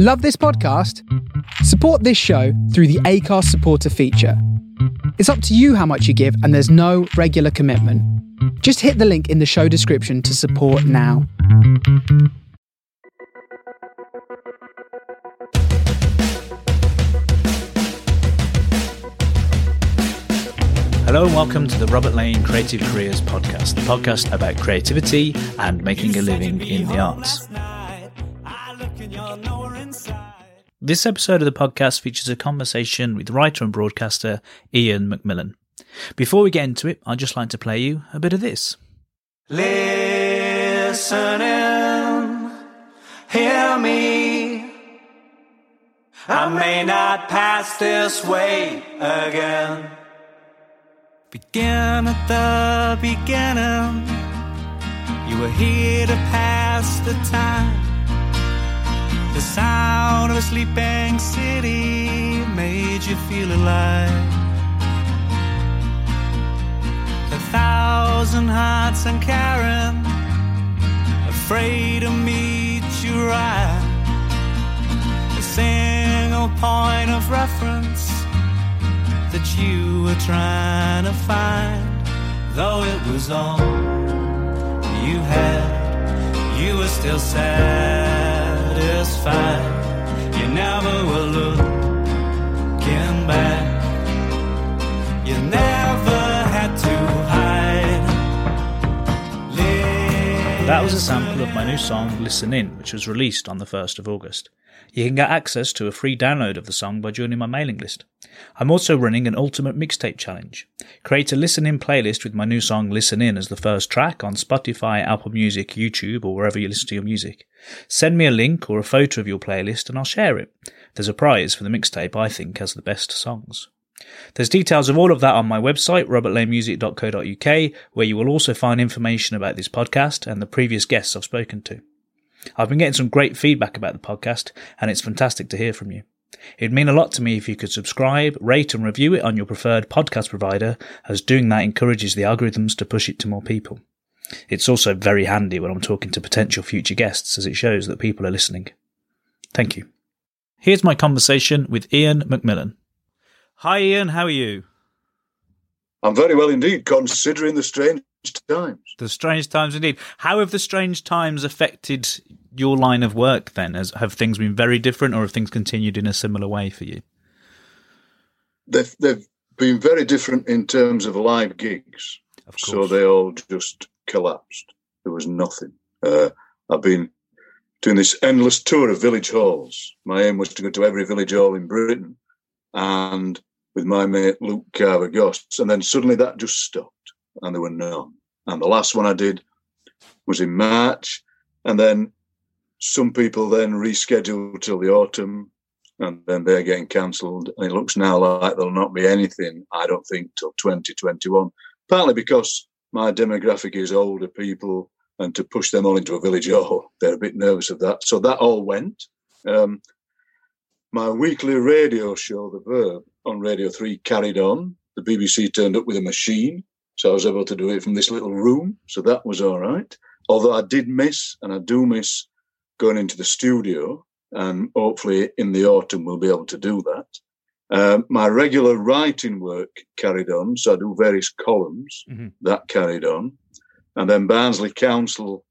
Love this podcast? Support this show through the Acast supporter feature. It's up to you how much you give, and there's no regular commitment. Just hit the link in the show description to support now. Hello and welcome to the Robert Lane Creative Careers Podcast, the podcast about creativity and making a living in the arts. This episode of the podcast features a conversation with writer and broadcaster Ian McMillan. Before we get into it, I'd just like to play you a bit of this. Listen Listening, hear me. I may not pass this way again. Begin at the beginning. You were here to pass the time. The sound of a sleeping city made you feel alive. A thousand hearts and Karen, afraid to meet you right. A single point of reference that you were trying to find, though it was all you had, you were still satisfied. You never were looking back. You never had to hide. That was a sample of my new song Listen In, which was released on the 1st of August. You can get access to a free download of the song by joining my mailing list. I'm also running an ultimate mixtape challenge. Create a listen in playlist with my new song Listen In as the first track on Spotify, Apple Music, YouTube, or wherever you listen to your music. Send me a link or a photo of your playlist and I'll share it. There's a prize for the mixtape I think has the best songs. There's details of all of that on my website, robertlanemusic.co.uk, where you will also find information about this podcast and the previous guests I've spoken to. I've been getting some great feedback about the podcast, and it's fantastic to hear from you. It'd mean a lot to me if you could subscribe, rate, and review it on your preferred podcast provider, as doing that encourages the algorithms to push it to more people. It's also very handy when I'm talking to potential future guests, as it shows that people are listening. Thank you. Here's my conversation with Ian McMillan. Hi, Ian. How are you? I'm very well indeed, considering the strange times. The strange times indeed. How have the strange times affected your line of work then? Has, have things been very different or have things continued in a similar way for you? They've, they've been very different in terms of live gigs. Of So they all just collapsed. There was nothing. Uh, I've been doing this endless tour of village halls. My aim was to go to every village hall in Britain and with my mate Luke Carver Goss. And then suddenly that just stopped and there were none. And the last one I did was in March. And then some people then rescheduled till the autumn and then they're getting cancelled. And it looks now like there'll not be anything, I don't think, till 2021. Partly because my demographic is older people, and to push them all into a village hall, they're a bit nervous of that. So that all went. Um, my weekly radio show, The Verb, on Radio 3 carried on. The BBC turned up with a machine, so I was able to do it from this little room. So that was all right. Although I did miss, and I do miss, going into the studio, and hopefully in the autumn we'll be able to do that. Uh, my regular writing work carried on, so I do various columns. Mhm. That carried on, and then Barnsley Council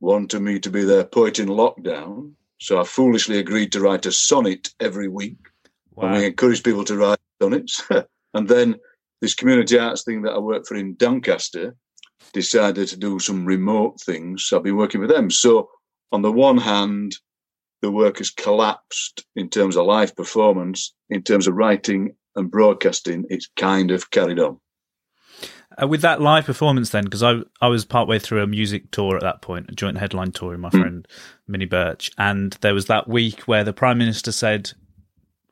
wanted me to be their poet in lockdown, so I foolishly agreed to write a sonnet every week, and we Wow. encouraged people to write sonnets. and then this community arts thing that I work for in Doncaster decided to do some remote things. So I've been working with them. So on the one hand, the work has collapsed in terms of live performance. In terms of writing and broadcasting, it's kind of carried on. Uh, with that live performance, then, because I I was partway through a music tour at that point, a joint headline tour with my friend Minnie Birch, and there was that week where the Prime Minister said,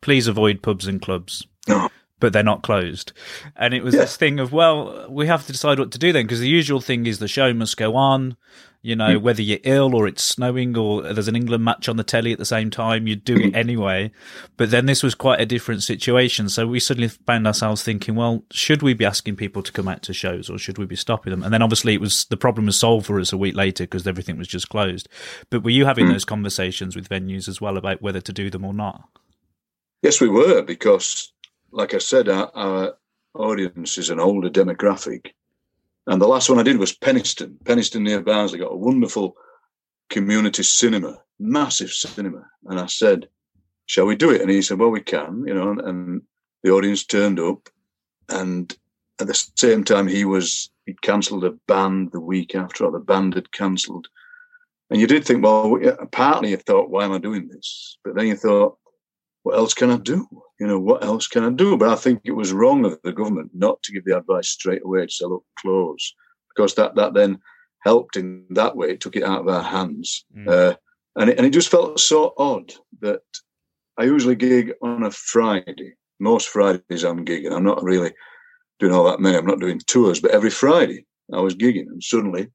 "Please avoid pubs and clubs." Oh. But they're not closed. And it was yeah. this thing of, well, we have to decide what to do then, because the usual thing is the show must go on. You know, mm. whether you're ill or it's snowing or there's an England match on the telly at the same time, you'd do it anyway. But then this was quite a different situation. So we suddenly found ourselves thinking, well, should we be asking people to come out to shows or should we be stopping them? And then obviously it was the problem was solved for us a week later because everything was just closed. But were you having mm. those conversations with venues as well about whether to do them or not? Yes, we were because, like I said, our, our audience is an older demographic and the last one I did was Penistone. Penistone near Barnsley got a wonderful community cinema, massive cinema. And I said, Shall we do it? And he said, Well, we can, you know, and, and the audience turned up. And at the same time, he was, he'd cancelled a band the week after, or the band had cancelled. And you did think, well, partly you thought, why am I doing this? But then you thought, what else can I do? You know, what else can I do? But I think it was wrong of the government not to give the advice straight away to sell up clothes because that, that then helped in that way. It took it out of our hands. Mm. Uh, and, it, and it just felt so odd that I usually gig on a Friday. Most Fridays I'm gigging. I'm not really doing all that many. I'm not doing tours, but every Friday I was gigging and suddenly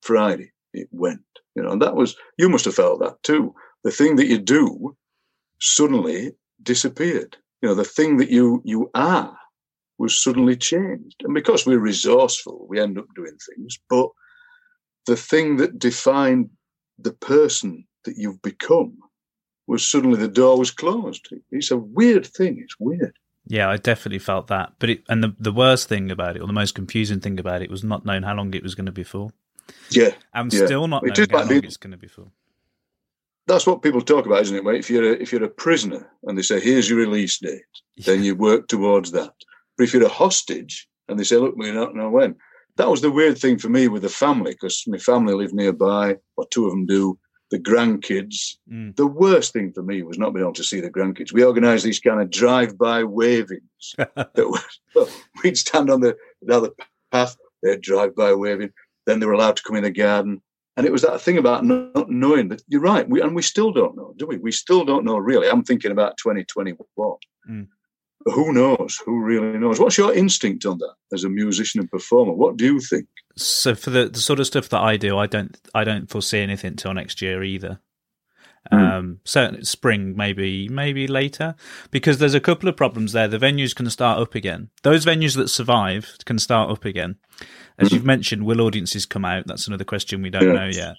Friday it went. You know, and that was, you must have felt that too. The thing that you do suddenly disappeared. You know, the thing that you you are was suddenly changed. And because we're resourceful, we end up doing things. But the thing that defined the person that you've become was suddenly the door was closed. It's a weird thing. It's weird. Yeah, I definitely felt that. But it, and the the worst thing about it, or the most confusing thing about it, was not knowing how long it was going to be for. Yeah, I'm yeah. still not knowing how long it's going to be for that's what people talk about, isn't it? If you're a, if you're a prisoner and they say, "Here's your release date," yeah. then you work towards that. But if you're a hostage and they say, "Look, we don't know when," that was the weird thing for me with the family because my family live nearby, or two of them do. The grandkids. Mm. The worst thing for me was not being able to see the grandkids. We organised these kind of drive-by wavings. that was, we'd stand on the, the other path, they'd drive by waving. Then they were allowed to come in the garden and it was that thing about not knowing that you're right. We, and we still don't know, do we? We still don't know really. I'm thinking about 2021. Mm. Who knows? Who really knows? What's your instinct on that as a musician and performer? What do you think? So for the, the sort of stuff that I do, I don't I don't foresee anything till next year either. Mm. Um, certainly spring, maybe maybe later, because there's a couple of problems there. The venues can start up again. Those venues that survive can start up again. As you've mentioned, will audiences come out? That's another question we don't yeah. know yet.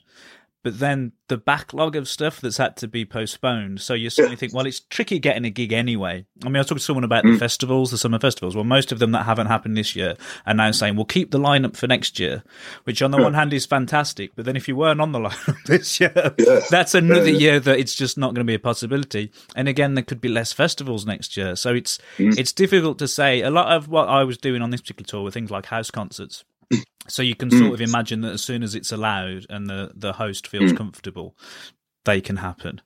But then the backlog of stuff that's had to be postponed. So you suddenly yeah. think, well, it's tricky getting a gig anyway. I mean, I talking to someone about mm. the festivals, the summer festivals. Well, most of them that haven't happened this year are now saying, we'll keep the lineup for next year, which on the yeah. one hand is fantastic. But then if you weren't on the lineup this year, yeah. that's another year that it's just not going to be a possibility. And again, there could be less festivals next year. So it's, mm. it's difficult to say. A lot of what I was doing on this particular tour were things like house concerts so you can sort mm. of imagine that as soon as it's allowed and the, the host feels mm. comfortable, they can happen.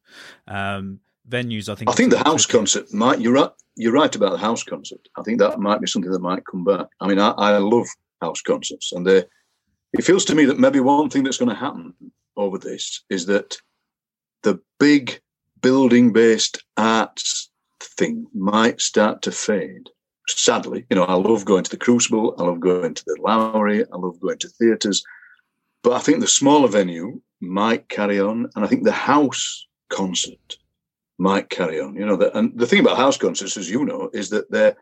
Um, venues, I think. I think the house tricky. concert might. You're right. You're right about the house concert. I think that might be something that might come back. I mean, I, I love house concerts, and they, it feels to me that maybe one thing that's going to happen over this is that the big building-based arts thing might start to fade sadly, you know, I love going to the Crucible, I love going to the Lowry, I love going to theatres. But I think the smaller venue might carry on, and I think the house concert might carry on. You know, the, and the thing about house concerts, as you know, is that they're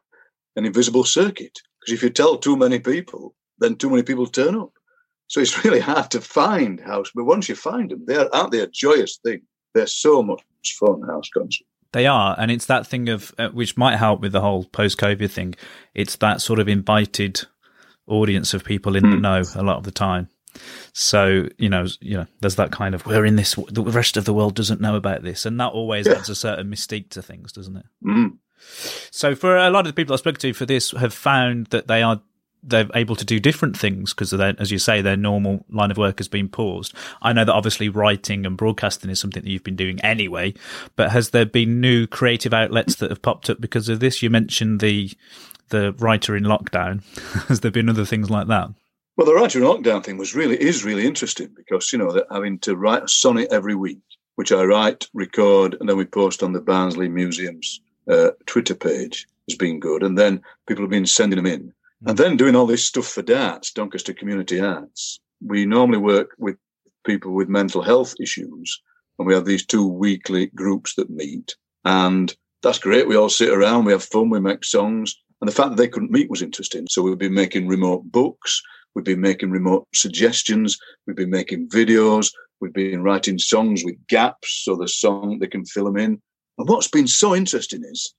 an invisible circuit. Because if you tell too many people, then too many people turn up. So it's really hard to find house. But once you find them, they are, aren't they a joyous thing? They're so much fun, house concerts. They are, and it's that thing of uh, which might help with the whole post-COVID thing. It's that sort of invited audience of people in mm. the know a lot of the time. So you know, you know, there's that kind of we're in this. The rest of the world doesn't know about this, and that always yeah. adds a certain mystique to things, doesn't it? Mm. So for a lot of the people I spoke to for this, have found that they are they're able to do different things because, as you say, their normal line of work has been paused. I know that obviously writing and broadcasting is something that you've been doing anyway, but has there been new creative outlets that have popped up because of this? You mentioned the the writer in lockdown. has there been other things like that? Well, the writer in lockdown thing was really is really interesting because you know having to write a sonnet every week, which I write, record, and then we post on the Barnsley Museum's uh, Twitter page has been good. And then people have been sending them in. Mm. And then doing all this stuff for DARTS, Doncaster Community Arts. We normally work with people with mental health issues. And we have these two weekly groups that meet. And that's great. We all sit around, we have fun, we make songs. And the fact that they couldn't meet was interesting. So we've been making remote books, we've been making remote suggestions, we've been making videos, we've been writing songs with gaps so the song they can fill them in. And what's been so interesting is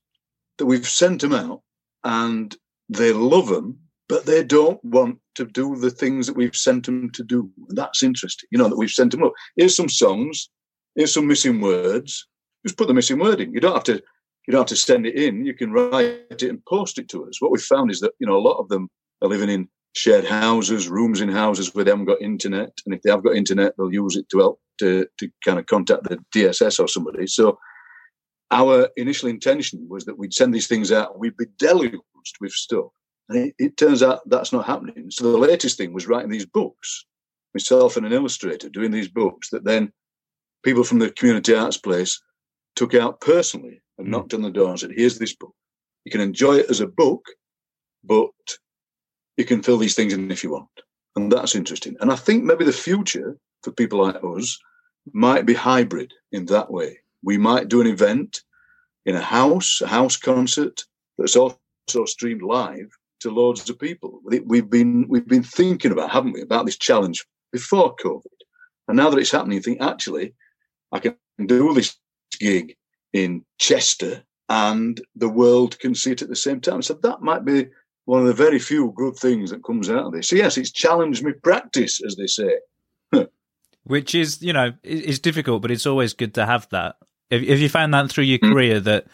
that we've sent them out and they love them, but they don't want to do the things that we've sent them to do. And that's interesting. You know, that we've sent them up. Here's some songs, here's some missing words. Just put the missing word in. You don't have to you don't have to send it in. You can write it and post it to us. What we've found is that, you know, a lot of them are living in shared houses, rooms in houses where they haven't got internet. And if they have got internet, they'll use it to help to, to kind of contact the DSS or somebody. So our initial intention was that we'd send these things out we'd be deluged with stuff. And it, it turns out that's not happening. So the latest thing was writing these books, myself and an illustrator doing these books that then people from the community arts place took out personally and mm. knocked on the door and said, Here's this book. You can enjoy it as a book, but you can fill these things in if you want. And that's interesting. And I think maybe the future for people like us might be hybrid in that way. We might do an event in a house, a house concert that's also streamed live to loads of people. We've been we've been thinking about, haven't we, about this challenge before COVID. And now that it's happening, you think actually I can do this gig in Chester and the world can see it at the same time. So that might be one of the very few good things that comes out of this. So yes, it's challenged me practice, as they say. Which is, you know, is difficult, but it's always good to have that. If, if you found that through your mm. career that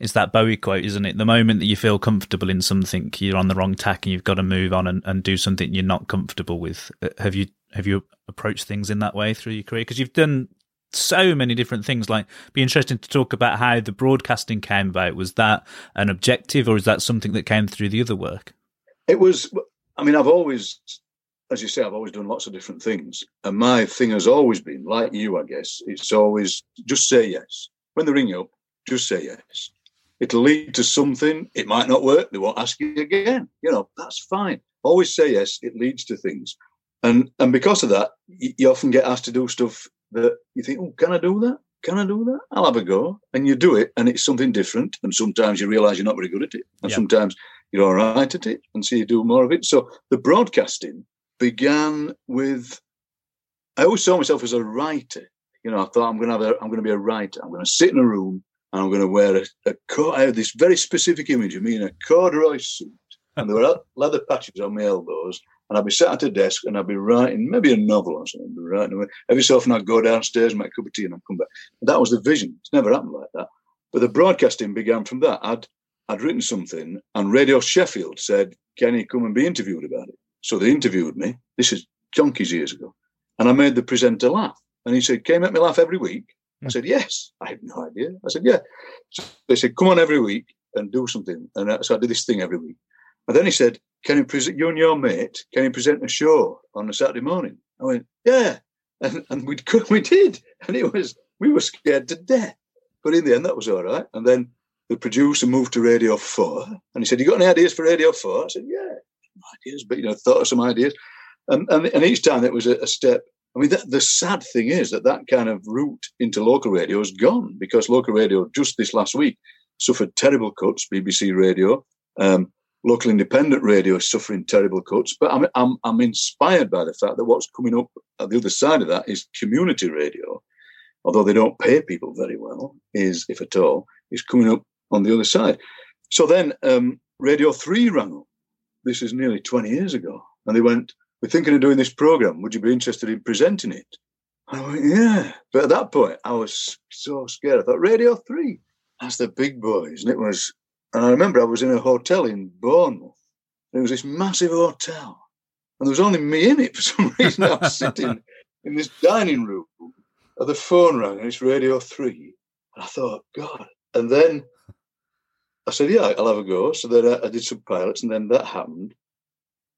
it's that Bowie quote, isn't it? The moment that you feel comfortable in something, you're on the wrong tack and you've got to move on and, and do something you're not comfortable with. Uh, have you have you approached things in that way through your career? Because you've done so many different things. Like, be interesting to talk about how the broadcasting came about. Was that an objective, or is that something that came through the other work? It was. I mean, I've always, as you say, I've always done lots of different things, and my thing has always been like you. I guess it's always just say yes when they ring you up. Just say yes. It'll lead to something. It might not work. They won't ask you again. You know, that's fine. Always say yes. It leads to things. And and because of that, you often get asked to do stuff that you think, oh, can I do that? Can I do that? I'll have a go. And you do it, and it's something different. And sometimes you realize you're not very good at it. And yep. sometimes you're all right at it, and so you do more of it. So the broadcasting began with, I always saw myself as a writer. You know, I thought I'm going to have a, I'm going to be a writer. I'm going to sit in a room and I'm going to wear a, a coat. I had this very specific image of me in a corduroy suit, and there were leather patches on my elbows, and I'd be sat at a desk and I'd be writing maybe a novel or something. I'd be writing away. Every so often I'd go downstairs, make a cup of tea, and I'd come back. that was the vision. It's never happened like that. But the broadcasting began from that. I'd I'd written something, and Radio Sheffield said, "Can you come and be interviewed about it?" So they interviewed me. This is donkeys years ago, and I made the presenter laugh. And he said, "Can you make me laugh every week?" Hmm. I said, "Yes." I had no idea. I said, "Yeah." So they said, "Come on every week and do something." And uh, so I did this thing every week. And then he said, can you present you and your mate? Can you present a show on a Saturday morning? I went, yeah, and and we we did, and it was we were scared to death, but in the end that was all right. And then the producer moved to Radio Four, and he said, "You got any ideas for Radio 4? I said, "Yeah, ideas, but you know, thought of some ideas." And and, and each time it was a, a step. I mean, that, the sad thing is that that kind of route into local radio is gone because local radio just this last week suffered terrible cuts. BBC Radio. Um, local independent radio is suffering terrible cuts. But I'm, I'm, I'm inspired by the fact that what's coming up at the other side of that is community radio, although they don't pay people very well, is if at all, is coming up on the other side. So then um, Radio 3 rang up. This is nearly 20 years ago. And they went, We're thinking of doing this program. Would you be interested in presenting it? I went, Yeah. But at that point, I was so scared. I thought, Radio 3, that's the big boys. And it was and I remember I was in a hotel in Bournemouth. It was this massive hotel. And there was only me in it for some reason. I was sitting in this dining room. And the phone rang and it's Radio 3. And I thought, God. And then I said, yeah, I'll have a go. So then I, I did some pilots and then that happened.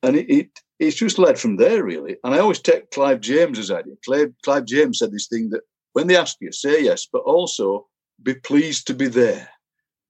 And it, it, it's just led from there, really. And I always take Clive James's idea. Clive, Clive James said this thing that when they ask you, say yes, but also be pleased to be there.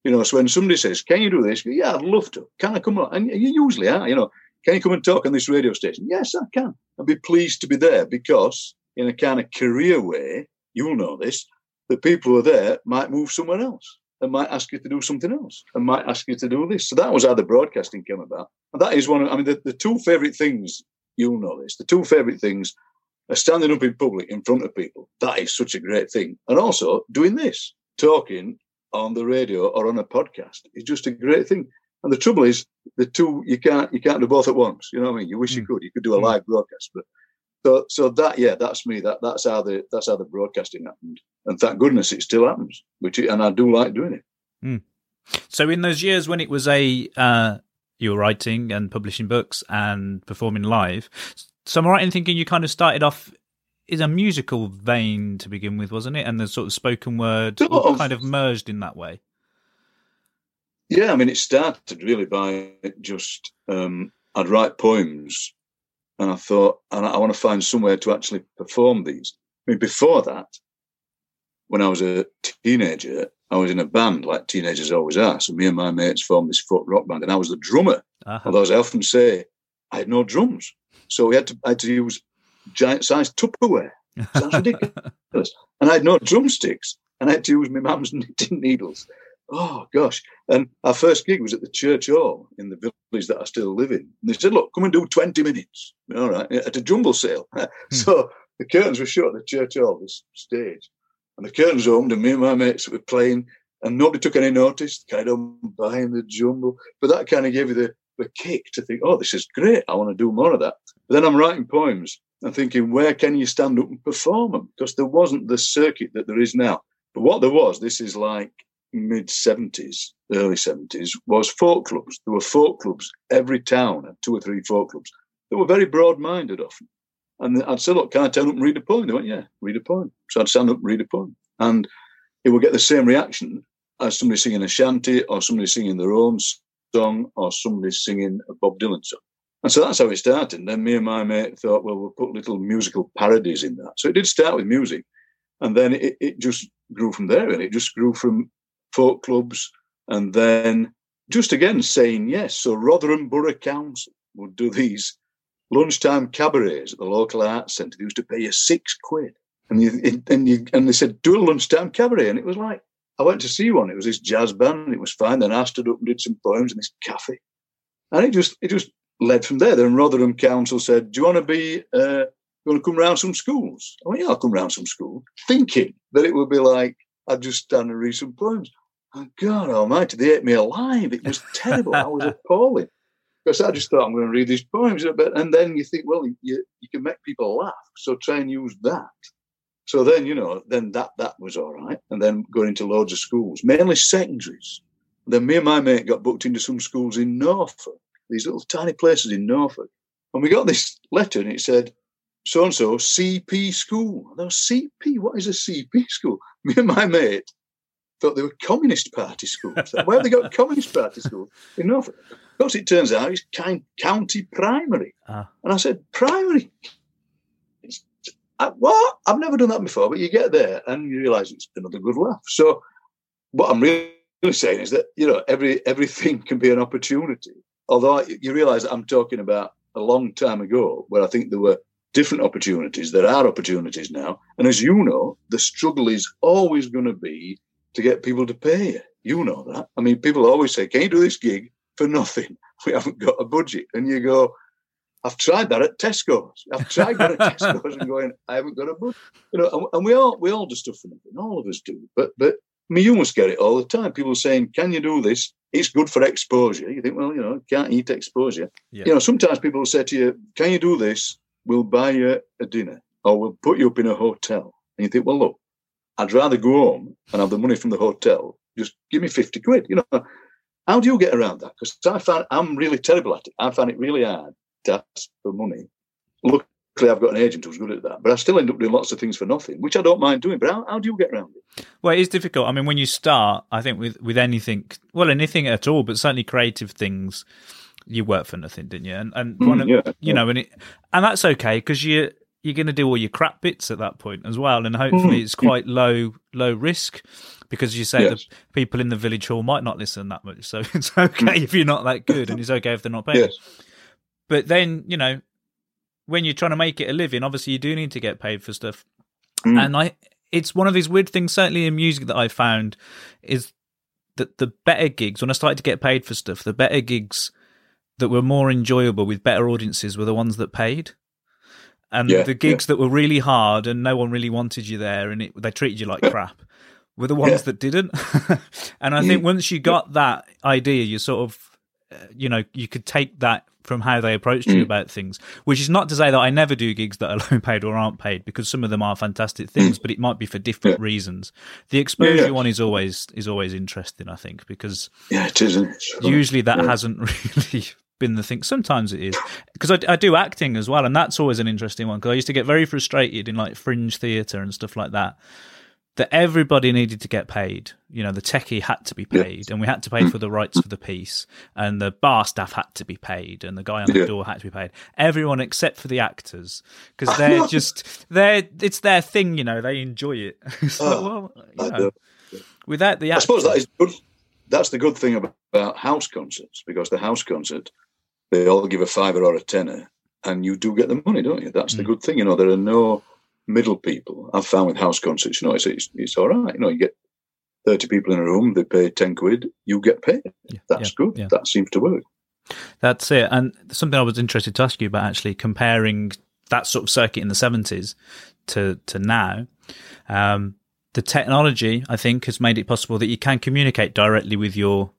You know, so when somebody says, "Can you do this?" Go, yeah, I'd love to. Can I come on? And you usually are. You know, can you come and talk on this radio station? Yes, I can. I'd be pleased to be there because, in a kind of career way, you'll know this. The people who are there might move somewhere else and might ask you to do something else and might ask you to do this. So that was how the broadcasting came about. And that is one of, I mean, the, the two favourite things, you'll know this, the two favourite things are standing up in public in front of people. That is such a great thing. And also doing this, talking on the radio or on a podcast is just a great thing. And the trouble is, the two you can't you can't do both at once. You know what I mean? You wish you could. You could do a mm. live broadcast, but so so that yeah, that's me. That that's how the that's how the broadcasting happened. And thank goodness it still happens. Which and I do like doing it. Mm. So in those years when it was a uh, you were writing and publishing books and performing live, so I'm right in thinking you kind of started off in a musical vein to begin with, wasn't it? And the sort of spoken word kind of merged in that way. Yeah, I mean, it started really by just um, I'd write poems, and I thought, and I want to find somewhere to actually perform these. I mean, before that, when I was a teenager, I was in a band like teenagers always are. So me and my mates formed this folk rock band, and I was the drummer. Uh-huh. Although, as I often say, I had no drums, so we had to I had to use giant sized Tupperware. Sounds ridiculous. and I had no drumsticks, and I had to use my mum's knitting needles oh gosh. And our first gig was at the church hall in the village that I still live in. And they said, look, come and do 20 minutes. All right, at a jumble sale. hmm. So the curtains were shut at the church hall, this stage. And the curtains opened, and me and my mates were playing, and nobody took any notice, kind of buying the jumble. But that kind of gave you the, the kick to think, oh, this is great. I want to do more of that. But then I'm writing poems and thinking, where can you stand up and perform them? Because there wasn't the circuit that there is now. But what there was, this is like mid 70s, early 70s, was folk clubs. There were folk clubs. Every town had two or three folk clubs. They were very broad minded often. And I'd say, look, can I turn up and read a poem? They went, yeah, read a poem. So I'd stand up and read a poem. And it would get the same reaction as somebody singing a shanty or somebody singing their own song or somebody singing a Bob Dylan song. And so that's how it started. And then me and my mate thought, well, we'll put little musical parodies in that. So it did start with music. And then it, it just grew from there. And it just grew from folk clubs, and then just again saying yes. So Rotherham Borough Council would do these lunchtime cabarets at the local arts centre. They used to pay you six quid, and you and you and they said do a lunchtime cabaret, and it was like I went to see one. It was this jazz band, and it was fine. Then I stood up and did some poems in this cafe, and it just it just led from there. Then Rotherham Council said, "Do you want to be?" Uh, you want to come round some schools? I went, yeah, I'll come round some schools, thinking that it would be like I'd just and read some poems. Oh, God almighty, they ate me alive. It was terrible. I was appalling. Because I just thought I'm going to read these poems. Uh, and then you think, well, you, you can make people laugh. So try and use that. So then, you know, then that that was all right. And then going into loads of schools, mainly secondaries. Then me and my mate got booked into some schools in Norfolk, these little tiny places in Norfolk. And we got this letter and it said, so and so CP school. I thought, CP? What is a CP school? Me and my mate thought they were Communist Party schools. Where have they got Communist Party schools? In Norfolk. Of course, it turns out it's kind county primary. Ah. And I said, primary? I, what? I've never done that before, but you get there and you realise it's another good laugh. So what I'm really saying is that, you know, every everything can be an opportunity. Although you realise I'm talking about a long time ago where I think there were different opportunities. There are opportunities now. And as you know, the struggle is always going to be to get people to pay you. You know that. I mean, people always say, "Can you do this gig for nothing? We haven't got a budget." And you go, "I've tried that at Tesco's. I've tried that at Tesco's and going, I haven't got a budget." You know, and, and we all we all do stuff for nothing. All of us do. But but I mean, you must get it all the time. People saying, "Can you do this?" It's good for exposure. You think, well, you know, can't eat exposure. Yeah. You know, sometimes people will say to you, "Can you do this? We'll buy you a dinner, or we'll put you up in a hotel." And you think, well, look, I'd rather go home and have the money from the hotel. Just give me 50 quid. You know, how do you get around that? Because I find I'm really terrible at it. I find it really hard to ask for money. Luckily, I've got an agent who's good at that, but I still end up doing lots of things for nothing, which I don't mind doing. But how, how do you get around it? Well, it is difficult. I mean, when you start, I think with, with anything, well, anything at all, but certainly creative things, you work for nothing, didn't you? And and mm, one of, yeah, you yeah. know, and it and that's okay because you you're going to do all your crap bits at that point as well, and hopefully mm. it's quite low low risk because you say yes. the people in the village hall might not listen that much, so it's okay mm. if you're not that good, and it's okay if they're not paying. Yes. But then you know when you're trying to make it a living, obviously you do need to get paid for stuff, mm. and I it's one of these weird things, certainly in music that I found is that the better gigs when I started to get paid for stuff, the better gigs that were more enjoyable with better audiences were the ones that paid and yeah, the gigs yeah. that were really hard and no one really wanted you there and it, they treated you like crap were the ones yeah. that didn't. And i think once you got that idea you sort of uh, you know you could take that from how they approached mm. you about things which is not to say that i never do gigs that are low paid or aren't paid because some of them are fantastic things mm. but it might be for different reasons. The exposure one is always is always interesting i think because yeah it isn't usually that hasn't really been the thing. Sometimes it is because I, I, do acting as well, and that's always an interesting one. Because I used to get very frustrated in like fringe theatre and stuff like that. That everybody needed to get paid. You know, the techie had to be paid, yeah. and we had to pay for the rights for the piece, and the bar staff had to be paid, and the guy on the yeah. door had to be paid. Everyone except for the actors, because they're just they're it's their thing. You know, they enjoy it. so, oh, well, know, without the, actors, I suppose that is good. That's the good thing about house concerts, because the house concert they all give a fiver or a tenner, and you do get the money, don't you? That's mm. the good thing. You know, there are no middle people. I've found with house concerts, you know, it's, it's, it's all right. You know, you get 30 people in a room, they pay 10 quid, you get paid. Yeah, That's yeah, good. Yeah. That seems to work. That's it. And something I was interested to ask you about actually comparing that sort of circuit in the 70s to, to now. Um, the technology, I think, has made it possible that you can communicate directly with your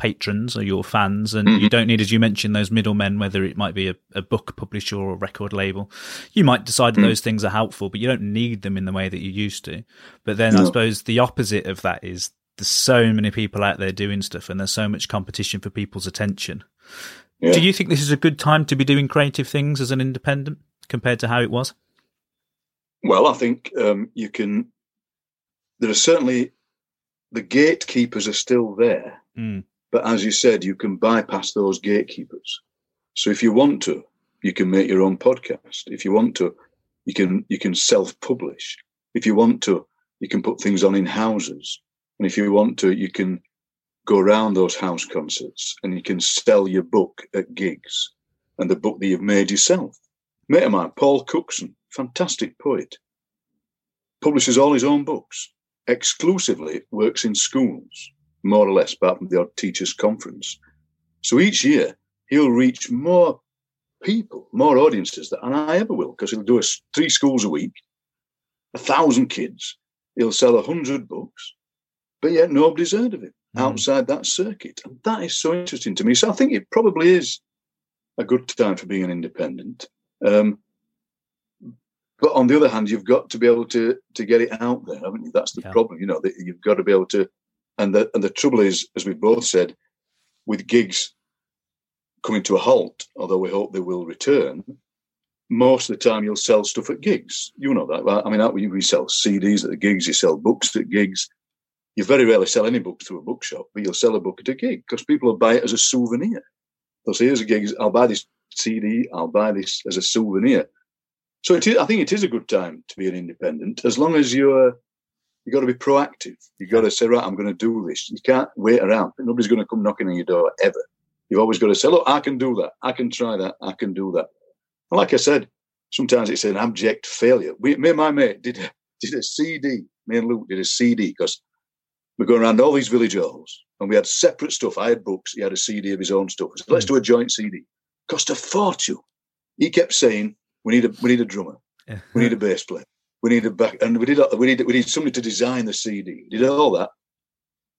patrons or your fans, and mm-hmm. you don't need, as you mentioned, those middlemen, whether it might be a, a book publisher or a record label. You might decide mm-hmm. those things are helpful, but you don't need them in the way that you used to. But then no. I suppose the opposite of that is there's so many people out there doing stuff, and there's so much competition for people's attention. Yeah. Do you think this is a good time to be doing creative things as an independent compared to how it was? Well, I think um, you can. There are certainly the gatekeepers are still there. Mm. But as you said, you can bypass those gatekeepers. So if you want to, you can make your own podcast. If you want to, you can you can self-publish. If you want to, you can put things on in houses. And if you want to, you can go around those house concerts and you can sell your book at gigs and the book that you've made yourself. Mate of mine, Paul Cookson, fantastic poet, publishes all his own books, exclusively works in schools more or less, apart from the odd teachers' conference. So each year he'll reach more people, more audiences than I ever will, because he'll do a, three schools a week, a thousand kids. He'll sell a hundred books, but yet nobody's heard of him mm. outside that circuit. And that is so interesting to me. So I think it probably is a good time for being an independent. Um, but on the other hand, you've got to be able to to get it out there, haven't you? That's the yeah. problem. You know, that you've got to be able to and the, and the trouble is, as we've both said, with gigs coming to a halt, although we hope they will return, most of the time you'll sell stuff at gigs. You know that. Right? I mean, we sell CDs at the gigs, you sell books at gigs. You very rarely sell any books through a bookshop, but you'll sell a book at a gig because people will buy it as a souvenir. They'll say, here's a gig, I'll buy this CD, I'll buy this as a souvenir. So it is, I think it is a good time to be an independent, as long as you're You've got to be proactive. You've got to say, right, I'm going to do this. You can't wait around. Nobody's going to come knocking on your door ever. You've always got to say, look, I can do that. I can try that. I can do that. And like I said, sometimes it's an abject failure. We, me and my mate did a, did a CD. Me and Luke did a CD because we're going around all these village halls and we had separate stuff. I had books. He had a CD of his own stuff. So let's hmm. do a joint CD. Cost a fortune. He kept saying, we need a, we need a drummer. Yeah. We need a bass player we needed back, and we did. We needed we need somebody to design the CD. We did all that.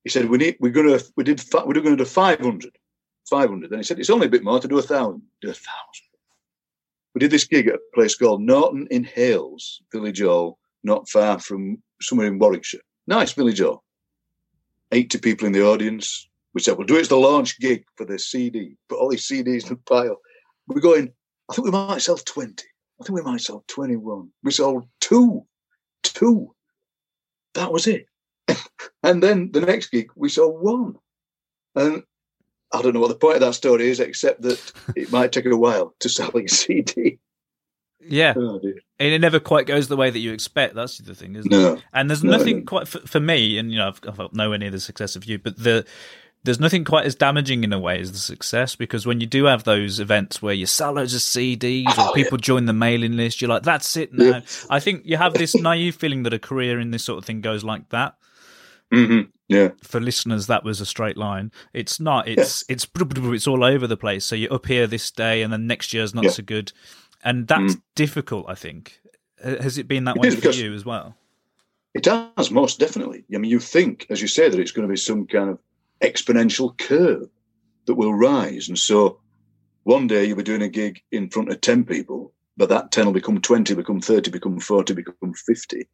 He said we need. We're gonna. We did. We're going to do 500. 500. Then he said it's only a bit more to do a thousand. Do a thousand. We did this gig at a place called Norton in Hales, Village Hall, not far from somewhere in Warwickshire. Nice Village Hall. 80 people in the audience. We said, we'll do it as the launch gig for the CD. Put all these CDs in a pile. We're going, I think we might sell 20. I think we might sell 21. We sold two. Two. That was it. and then the next gig, we sold one. And I don't know what the point of that story is, except that it might take a while to sell a CD. Yeah, Oh, and it never quite goes the way that you expect. That's the thing, isn't No. it? And there's No, nothing no. quite for, for me, and you know, I've, I've nowhere near the success of you, but the there's nothing quite as damaging in a way as the success because when you do have those events where you sell loads of CDs or Oh, people join the mailing list, you're like, that's it now. Yeah. I think you have this naive feeling that a career in this sort of thing goes like that. hmm Yeah. For listeners, that was a straight line. It's not. It's it's it's all over the place. So you're up here this day, and then next year's not Yeah. so good, and that's difficult. I think. Has it been that It way for you as well? It has, most definitely. I mean, you think, as you say, that it's going to be some kind of exponential curve that will rise. And so one day you'll be doing a gig in front of 10 people, but that 10 will become 20, become 30, become 40, become 50.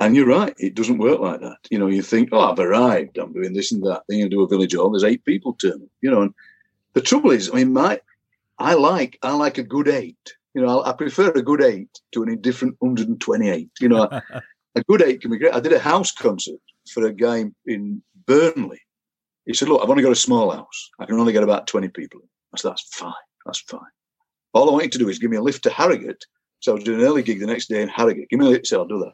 And you're right, it doesn't work like that. You know, you think, oh, I've arrived, I'm doing this and that. Then you do a village hall, there's eight people turn up, you know. And the trouble is, I mean, my, I like, I like a good eight. You know, I, I prefer a good eight to an indifferent 128. You know, a good eight can be great. I did a house concert for a guy in Burnley. He said, Look, I've only got a small house. I can only get about 20 people. in." I said, That's fine. That's fine. All I want you to do is give me a lift to Harrogate. So I was doing an early gig the next day in Harrogate. Give me a lift. So I'll do that.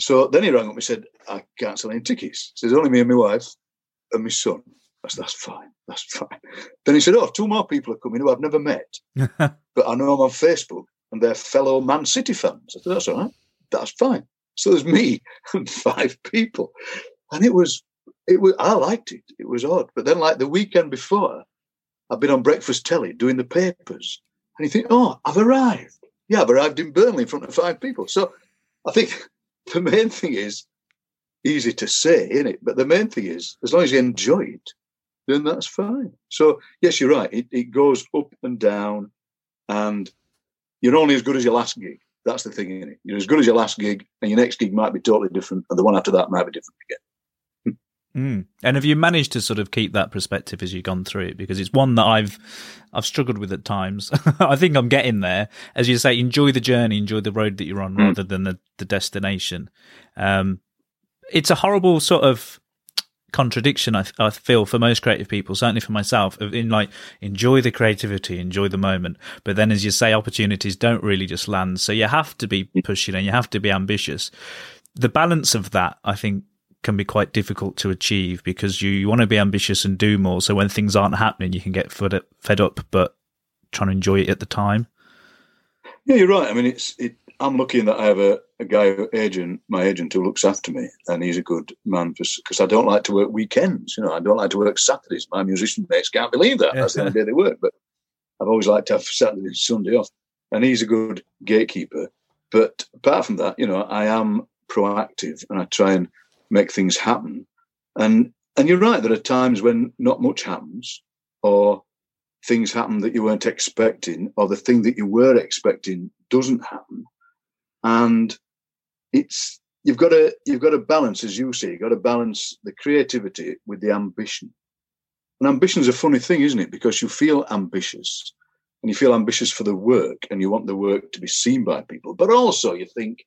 So then he rang up and said, I can't sell any tickets. He says, Only me and my wife and my son. I said, That's fine. That's fine. Then he said, Oh, two more people are coming who I've never met, but I know them on Facebook and they're fellow Man City fans. I said, That's all right. That's fine. So there's me and five people. And it was, it was, I liked it. It was odd. But then, like the weekend before, I've been on breakfast telly doing the papers. And you think, oh, I've arrived. Yeah, I've arrived in Burnley in front of five people. So I think the main thing is easy to say, isn't it? But the main thing is, as long as you enjoy it, then that's fine. So, yes, you're right. It, it goes up and down, and you're only as good as your last gig. That's the thing, isn't it? You're as good as your last gig, and your next gig might be totally different, and the one after that might be different again. Mm. And have you managed to sort of keep that perspective as you've gone through it? Because it's one that I've I've struggled with at times. I think I'm getting there. As you say, enjoy the journey, enjoy the road that you're on, Mm. rather than the, the destination. Um, it's a horrible sort of contradiction. I, I feel for most creative people, certainly for myself, of in like enjoy the creativity, enjoy the moment. But then, as you say, opportunities don't really just land. So you have to be pushing and you have to be ambitious. The balance of that, I think, can be quite difficult to achieve because you, you want to be ambitious and do more. So when things aren't happening, you can get fed up, fed up, but trying to enjoy it at the time. Yeah, you're right. I mean, it's it. I'm lucky in that I have a, a guy, who- agent, my agent, who looks after me, and he's a good man because I don't like to work weekends. You know, I don't like to work Saturdays. My musician mates can't believe that. That's the only day they work. But I've always liked to have Saturday and Sunday off, and he's a good gatekeeper. But apart from that, you know, I am proactive and I try and make things happen. And and you're right. There are times when not much happens, or things happen that you weren't expecting, or the thing that you were expecting doesn't happen. And it's you've got to you've got to balance, as you say, you've got to balance the creativity with the ambition. And ambition's a funny thing, isn't it? Because you feel ambitious and you feel ambitious for the work and you want the work to be seen by people. But also you think,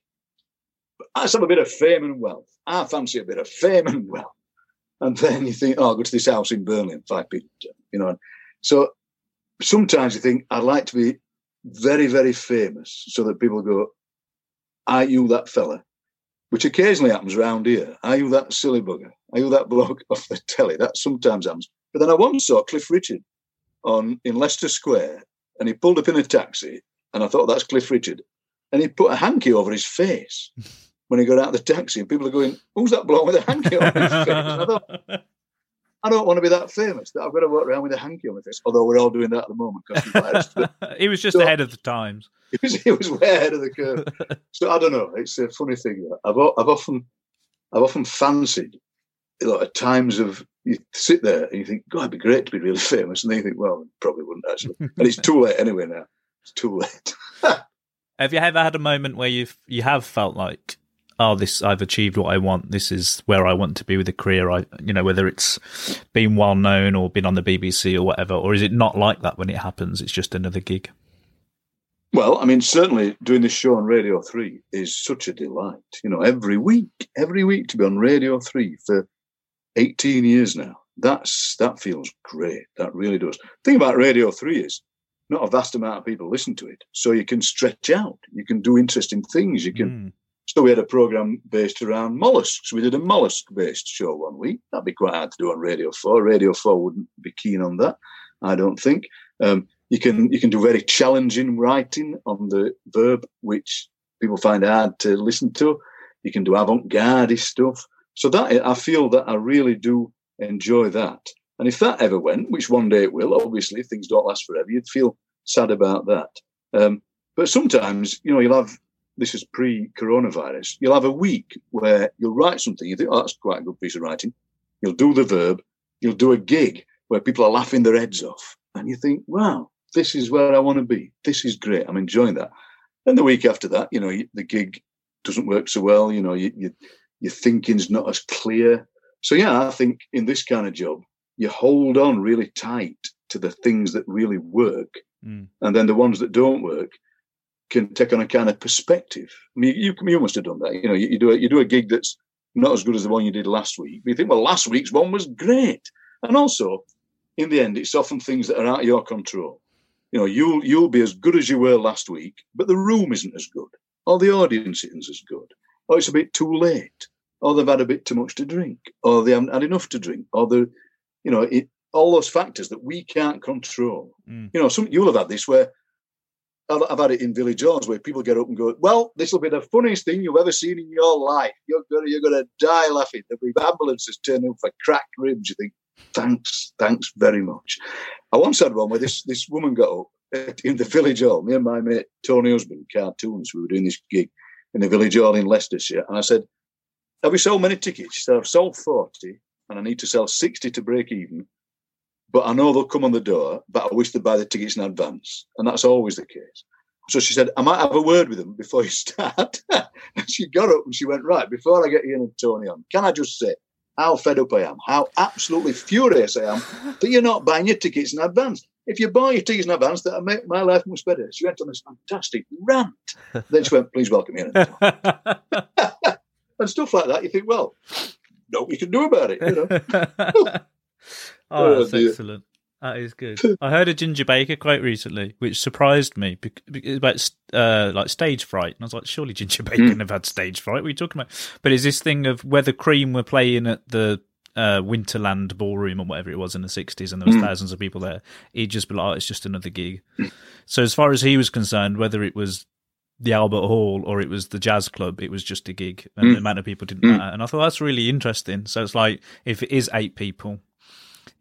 let's have a bit of fame and wealth. I fancy a bit of fame and wealth. And then you think, oh, I'll go to this house in and five people, you know. So sometimes you think, I'd like to be very, very famous so that people go, are you that fella? Which occasionally happens round here. Are you that silly bugger? Are you that bloke off the telly? That sometimes happens. But then I once saw Cliff Richard on in Leicester Square and he pulled up in a taxi and I thought that's Cliff Richard. And he put a hanky over his face when he got out of the taxi and people are going, Who's that bloke with a hanky over his face? I thought, I don't want to be that famous that I've got to walk around with a hanky on my face, although we're all doing that at the moment. he was just So- ahead of the times. it was, it was way ahead of the curve. so I don't know. It's a funny thing. I've I've often I've often fancied at times of you sit there and you think, God, it'd be great to be really famous, and then you think, well, probably wouldn't actually. And it's too late anyway now. It's too late. Have you ever had a moment where you've you have felt like, oh, this I've achieved what I want. This is where I want to be with a career. I, you know, whether it's been well known or been on the BBC or whatever, or is it not like that when it happens? It's just another gig. Well, I mean, certainly doing this show on Radio 3 is such a delight. You know, every week, every week to be on Radio 3 for 18 years now. That's that feels great. That really does. The thing about Radio 3 is not a vast amount of people listen to it. So you can stretch out. You can do interesting things. You can. Mm. So we had a program based around mollusks. We did a mollusk-based show one week. That'd be quite hard to do on Radio Four. Radio Four wouldn't be keen on that, I don't think. Um, you can you can do very challenging writing on the verb, which people find hard to listen to. You can do avant-garde stuff. So that I feel that I really do enjoy that. And if that ever went, which one day it will, obviously, things don't last forever, you'd feel sad about that. Um, but sometimes, you know, you'll have this is pre-coronavirus. You'll have a week where you'll write something. You think, oh, that's quite a good piece of writing. You'll do the verb. You'll do a gig where people are laughing their heads off, and you think, wow, this is where I want to be. This is great. I'm enjoying that. And the week after that, you know, the gig doesn't work so well. You know, you, you, your thinking's not as clear. So yeah, I think in this kind of job, you hold on really tight to the things that really work, Mm. and then the ones that don't work can take on a kind of perspective. I mean, you, you must have done that. You know, you, you do a, you do a gig that's not as good as the one you did last week, but you think, well, last week's one was great. And also, in the end, it's often things that are out of your control. You know, you'll you'll be as good as you were last week, but the room isn't as good, or the audience isn't as good, or it's a bit too late, or they've had a bit too much to drink, or they haven't had enough to drink, or the, you know, it, all those factors that we can't control. Mm. You know, some you'll have had this where I've had it in Village Halls where people get up and go, "Well, this will be the funniest thing you've ever seen in your life. You're gonna you're gonna die laughing. There'll be ambulances turning up for cracked ribs." You think, "Thanks, thanks very much." I once had one where this this woman got up in the Village Hall. Me and my mate Tony Husband, cartoons. We were doing this gig in the Village Hall in Leicestershire, and I said, "Have we sold many tickets?" She said, "I've sold forty, and I need to sell sixty to break even." But I know they'll come on the door, but I wish they'd buy the tickets in advance. And that's always the case. So she said, I might have a word with them before you start. and she got up and she went, Right, before I get Ian and Tony on, can I just say how fed up I am, how absolutely furious I am that you're not buying your tickets in advance. If you buy your tickets in advance, that'll make my life much better. She went on this fantastic rant. then she went, Please welcome Ian and Tony. and stuff like that. You think, Well, no, we can do about it. You know? oh, Oh, that's excellent. That is good. I heard a Ginger Baker quote recently, which surprised me about uh, like stage fright, and I was like, "Surely Ginger Baker Mm. have had stage fright." What are you talking about? But is this thing of whether Cream were playing at the uh, Winterland Ballroom or whatever it was in the '60s, and there was Mm. thousands of people there, he'd just be like, oh, "It's just another gig." So as far as he was concerned, whether it was the Albert Hall or it was the jazz club, it was just a gig, and Mm. the amount of people didn't Mm. matter. And I thought that's really interesting. So it's like if it is eight people,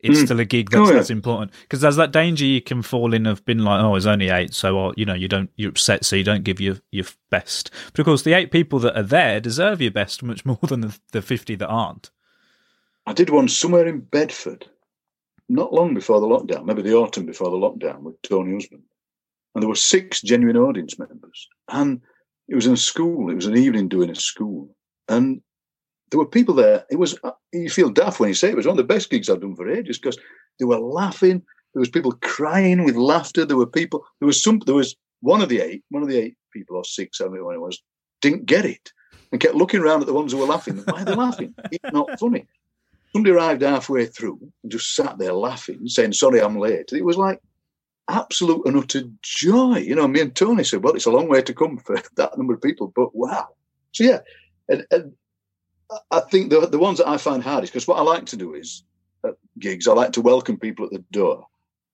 it's Mm. still a gig Oh, that's yeah. that's important because there's that danger you can fall in of being like, oh, it's only eight, so you know you don't you're upset, so you don't give your your best. But of course, the eight people that are there deserve your best much more than the, the fifty that aren't. I did one somewhere in Bedford, not long before the lockdown, maybe the autumn before the lockdown, with Tony Husband. And there were six genuine audience members. And it was in a school, it was an evening doing a school. And there were people there. It was, uh, you feel daft when you say it, it was one of the best gigs I've done for ages because they were laughing. There was people crying with laughter. There were people, there was some, there was one of the eight, one of the eight people or six, I don't know what it was, didn't get it and kept looking around at the ones who were laughing. Why are they laughing? It's not funny somebody arrived halfway through and just sat there laughing, saying, Sorry, I'm late. It was like absolute and utter joy. You know, me and Tony said, Well, it's a long way to come for that number of people, but wow. So, yeah, and, and I think the, the ones that I find hardest, because what I like to do is at gigs, I like to welcome people at the door.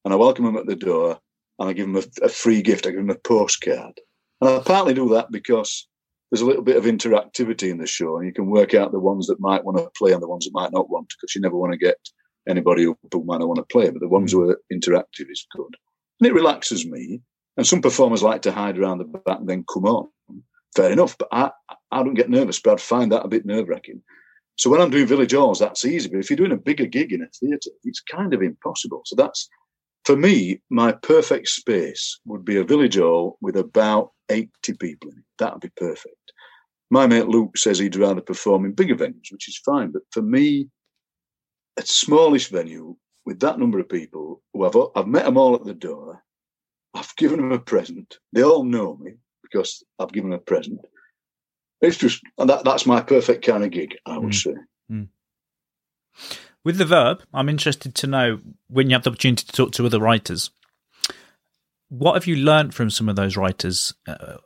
And I welcome them at the door and I give them a, a free gift, I give them a postcard. And I partly do that because there's a little bit of interactivity in the show, and you can work out the ones that might want to play and the ones that might not want to, because you never want to get anybody who who might not want to play, but the ones hmm. who are interactive is good. And it relaxes me. And some performers like to hide around the back and then come on. Fair enough, but I, I don't get nervous, but I'd find that a bit nerve wracking. So when I'm doing Village Halls, that's easy. But if you're doing a bigger gig in a theatre, it's kind of impossible. So that's, for me, my perfect space would be a Village Hall with about 80 people in it. That would be perfect. My mate Luke says he'd rather perform in bigger venues, which is fine. But for me, a smallish venue with that number of people who I've, I've met them all at the door, I've given them a present. They all know me because I've given them a present. It's just, that, that's my perfect kind of gig, I would say. With the verb, I'm interested to know when you have the opportunity to talk to other writers. what have you learned from some of those writers uh,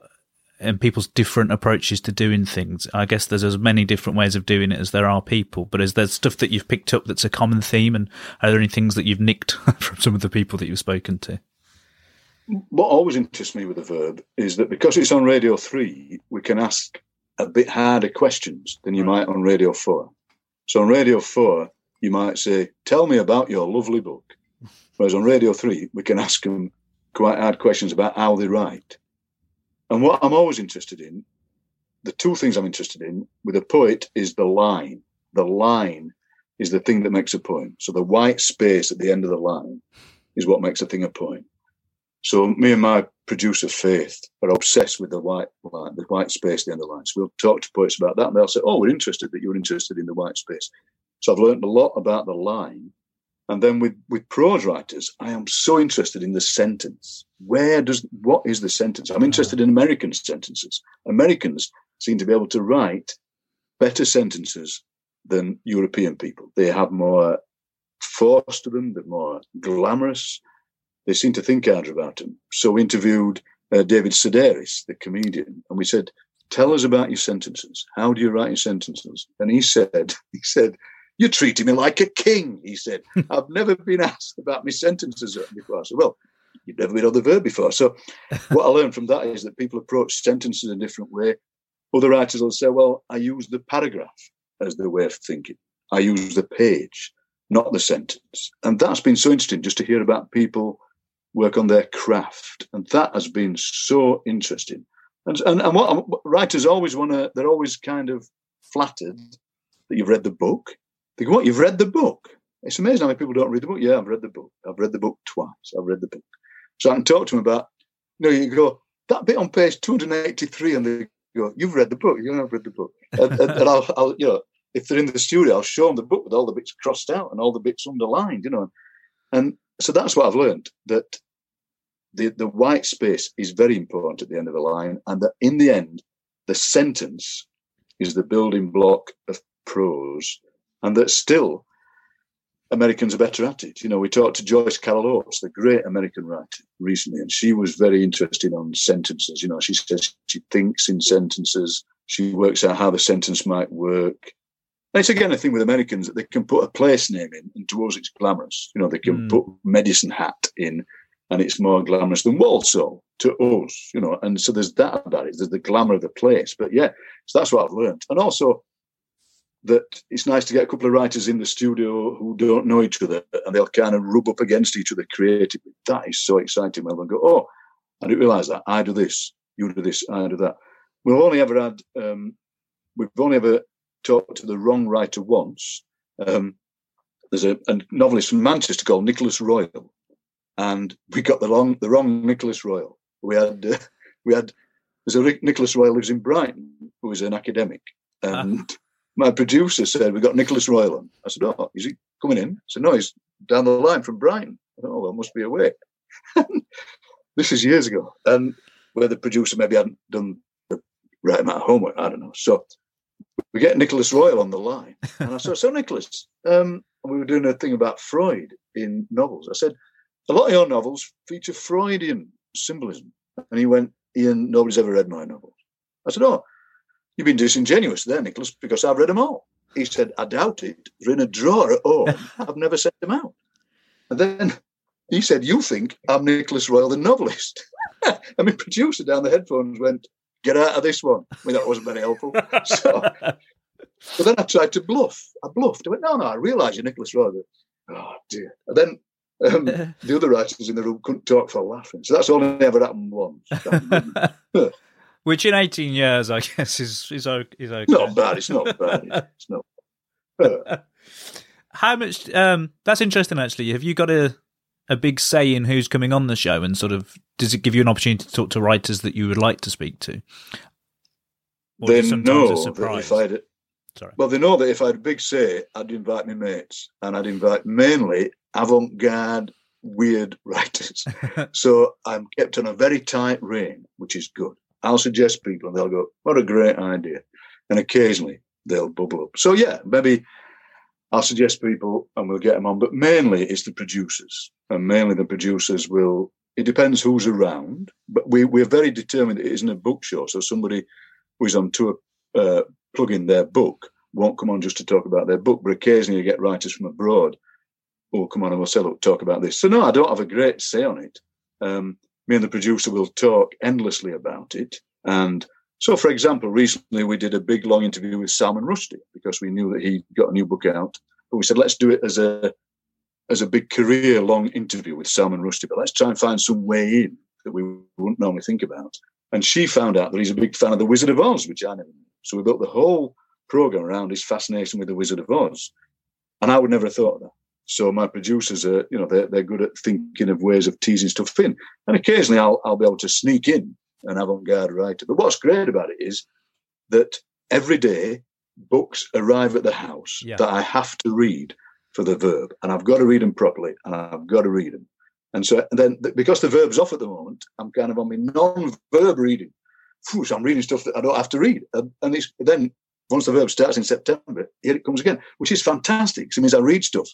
and people's different approaches to doing things? I guess there's as many different ways of doing it as there are people, but is there stuff that you've picked up that's a common theme? And are there any things that you've nicked from some of the people that you've spoken to? What always interests me with the verb is that because it's on Radio 3, we can ask a bit harder questions than you might on Radio 4. So on Radio 4, you might say, Tell me about your lovely book. Whereas on Radio 3, we can ask them quite hard questions about how they write. And what I'm always interested in, the two things I'm interested in with a poet is the line. The line is the thing that makes a poem. So the white space at the end of the line is what makes a thing a poem. So me and my producer Faith are obsessed with the white line, the white space the end of the line. So we'll talk to poets about that, and they'll say, "Oh, we're interested that you're interested in the white space." So I've learned a lot about the line and then with, with prose writers, I am so interested in the sentence. Where does what is the sentence? I'm hmm. interested in American sentences. Americans seem to be able to write better sentences than European people. They have more force to them, they're more glamorous. They seem to think harder about them. So we interviewed uh, David Sedaris, the comedian, and we said, "Tell us about your sentences. How do you write your sentences?" And he said, "He said." You're treating me like a king, he said. I've never been asked about my sentences before. I said, Well, you've never been on the verb before. So what I learned from that is that people approach sentences in a different way. Other writers will say, Well, I use the paragraph as the way of thinking. I use the page, not the sentence. And that's been so interesting just to hear about people work on their craft. And that has been so interesting. And, and, and what writers always want to, they're always kind of flattered that you've read the book. They go, What, you've read the book? It's amazing how many people don't read the book. Yeah, I've read the book. I've read the book twice. I've read the book. So I can talk to them about, you know, you go, that bit on page 283, and they go, You've read the book. You have read the book. and, and, and I'll, I'll, you know, if they're in the studio, I'll show them the book with all the bits crossed out and all the bits underlined, you know. And so that's what I've learned that the, the white space is very important at the end of the line, and that in the end, the sentence is the building block of prose and that still Americans are better at it. You know, we talked to Joyce Carol Oates, the great American writer, recently, and she was very interested on sentences. You know, she says she thinks in sentences, she works out how the sentence might work. It's again a thing with Americans that they can put a place name in, and towards it's glamorous. You know, they can mm. put Medicine Hat in, and it's more glamorous than Walsall to us. You know, and so there's that about it. There's the glamour of the place. But yeah, so that's what I've learned. And also, that it's nice to get a couple of writers in the studio who don't know each other and they'll kind of rub up against each other creatively. That is so exciting when they go, oh, I didn't realize that. I do this, you do this, I do that. We've only ever had, um, we've only ever talked to the wrong writer once. Um, there's a, a, novelist from Manchester called Nicholas Royle, and we got the wrong, the wrong Nicholas Royle. We had, uh, we had, there's a Nicholas Royle lives in Brighton, who is an academic, ah. and my producer said, We got Nicholas Royle on. I said, Oh, is he coming in? I said, No, he's down the line from Brighton. I thought, Oh, well, must be away. this is years ago. And where the producer maybe hadn't done the right amount of homework, I don't know. So we get Nicholas Royle on the line. And I said, So, Nicholas, um, we were doing a thing about Freud in novels. I said, A lot of your novels feature Freudian symbolism. And he went, Ian, nobody's ever read my novels. I said, Oh, You've been disingenuous there, Nicholas, because I've read them all. He said, I doubt it. They're in a drawer at home. I've never sent them out. And then he said, You think I'm Nicholas Royle, the novelist. I mean, producer down the headphones went, Get out of this one. I mean, that wasn't very helpful. So, but then I tried to bluff. I bluffed. I went, No, no, I realise you're Nicholas Royle. Oh, dear. And then um, the other writers in the room couldn't talk for laughing. So that's only ever happened once. Which in 18 years, I guess, is is, is okay. Not bad. It's not bad. It's not. bad. How much? Um, that's interesting. Actually, have you got a a big say in who's coming on the show, and sort of does it give you an opportunity to talk to writers that you would like to speak to? Or they know that if I had, Sorry. Well, they know that if I had a big say, I'd invite my mates, and I'd invite mainly avant-garde, weird writers. so I'm kept on a very tight rein, which is good. I'll suggest people and they'll go, what a great idea. And occasionally they'll bubble up. So, yeah, maybe I'll suggest people and we'll get them on. But mainly it's the producers. And mainly the producers will It depends who's around, but we, we're very determined it isn't a book show. So somebody who's on tour uh, plugging their book won't come on just to talk about their book, but occasionally you get writers from abroad who will come on and will say, look, talk about this. So no, I don't have a great say on it. Um, me and the producer will talk endlessly about it. And so, for example, recently we did a big long interview with Salman Rushdie because we knew that he got a new book out. But we said, let's do it as a as a big career long interview with Salman Rushdie, but let's try and find some way in that we wouldn't normally think about. And she found out that he's a big fan of The Wizard of Oz, which I never knew. So we built the whole program around his fascination with The Wizard of Oz. And I would never have thought of that. So my producers are, you know, they're, they're good at thinking of ways of teasing stuff in. And occasionally I'll, I'll be able to sneak in an avant-garde writer. But what's great about it is that every day books arrive at the house yeah. that I have to read for the verb, and I've got to read them properly, and I've got to read them. And so and then because the verb's off at the moment, I'm kind of on my non-verb reading. Whew, so I'm reading stuff that I don't have to read, and, and it's, then once the verb starts in September, here it comes again, which is fantastic. So it means I read stuff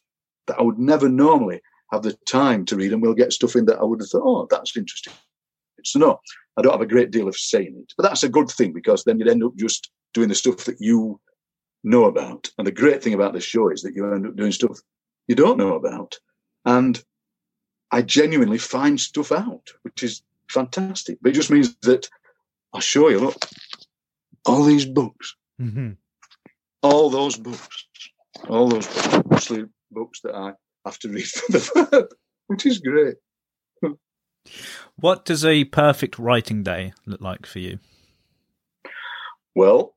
that I would never normally have the time to read, and we'll get stuff in that I would have thought, oh, that's interesting. So no, I don't have a great deal of say in it, but that's a good thing because then you'd end up just doing the stuff that you know about. And the great thing about this show is that you end up doing stuff you don't know about. And I genuinely find stuff out, which is fantastic. But it just means that I'll show you, look, all these books, mm-hmm. all those books, all those books, mostly books that I have to read for the verb, which is great. What does a perfect writing day look like for you? Well,